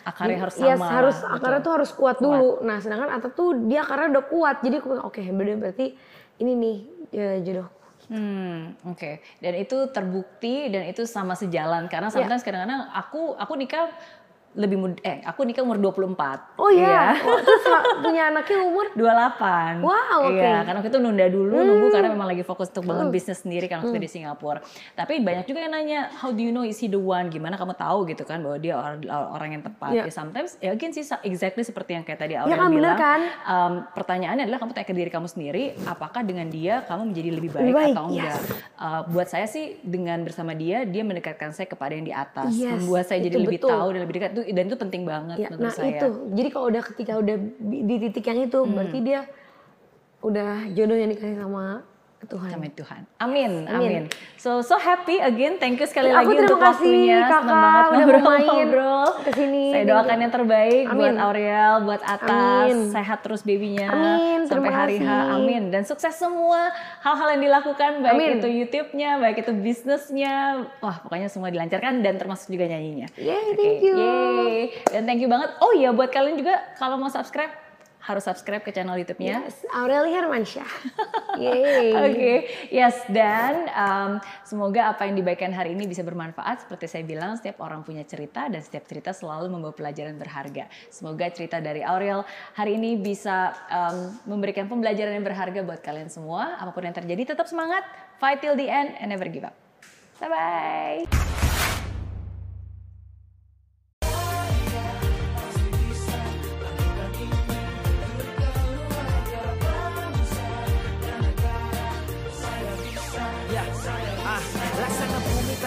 Akarnya harus Iya, sama. harus betul. akarnya tuh harus kuat dulu. Nah, sedangkan Atta tuh dia akarnya udah kuat. Jadi aku oke, berarti berarti ini nih ya, jodoh. Hmm, oke. Dan itu terbukti dan itu sama sejalan karena Iya. sometimes kadang-kadang aku aku nikah lebih muda eh aku nikah umur 24. Oh iya, oh, terus punya anaknya umur [LAUGHS] 28. Wow, oke. Hmm. Iya, karena waktu itu nunda dulu, nunggu karena memang lagi fokus untuk bangun bisnis sendiri kan waktu di Singapura. Tapi banyak juga yang nanya, how do you know is he the one? Gimana kamu tahu gitu kan bahwa dia orang, orang yang tepat? Iya. Ya sometimes, ya again sih exactly seperti yang kayak tadi Aurel kan, bener bilang. kan? um, pertanyaannya adalah kamu tanya ke diri kamu sendiri, apakah dengan dia kamu menjadi lebih baik, Lebih baik, atau enggak? Uh, buat saya sih dengan bersama dia, dia mendekatkan saya kepada yang di atas, Yes, membuat saya jadi itu lebih betul. tahu dan lebih dekat. Itu- Dan itu penting banget Ya, menurut nah saya. itu. Jadi kalau udah ketika udah di titik yang itu, berarti dia udah jodohnya dikasih sama Tuhan. Sama Tuhan. Amin, amin. Amin. So so happy again. Thank you sekali lagi aku terima untuk kasih, waktunya. Senang Kakak, banget udah mau main ngobrol-ngobrol. ke sini. Saya doakan yang terbaik buat Amin. Aurel, buat Atas, Amin. sehat terus babynya Amin, sampai terima hari H. kasih. Amin. Dan sukses semua hal-hal yang dilakukan baik Amin. itu YouTube-nya, baik itu bisnisnya. Wah, pokoknya semua dilancarkan dan termasuk juga nyanyinya. Yay, Oke, thank you. Yeay. Dan thank you banget. Oh iya, buat kalian juga kalau mau subscribe harus subscribe ke channel YouTube-nya. Yes, Aureli Hermansyah. [LAUGHS] Oke, yes dan um, semoga apa yang dibagikan hari ini bisa bermanfaat. Seperti saya bilang, setiap orang punya cerita dan setiap cerita selalu membawa pelajaran berharga. Semoga cerita dari Aurel hari ini bisa um, memberikan pembelajaran yang berharga buat kalian semua. Apa pun yang terjadi, tetap semangat, fight till the end, and never give up. Bye bye.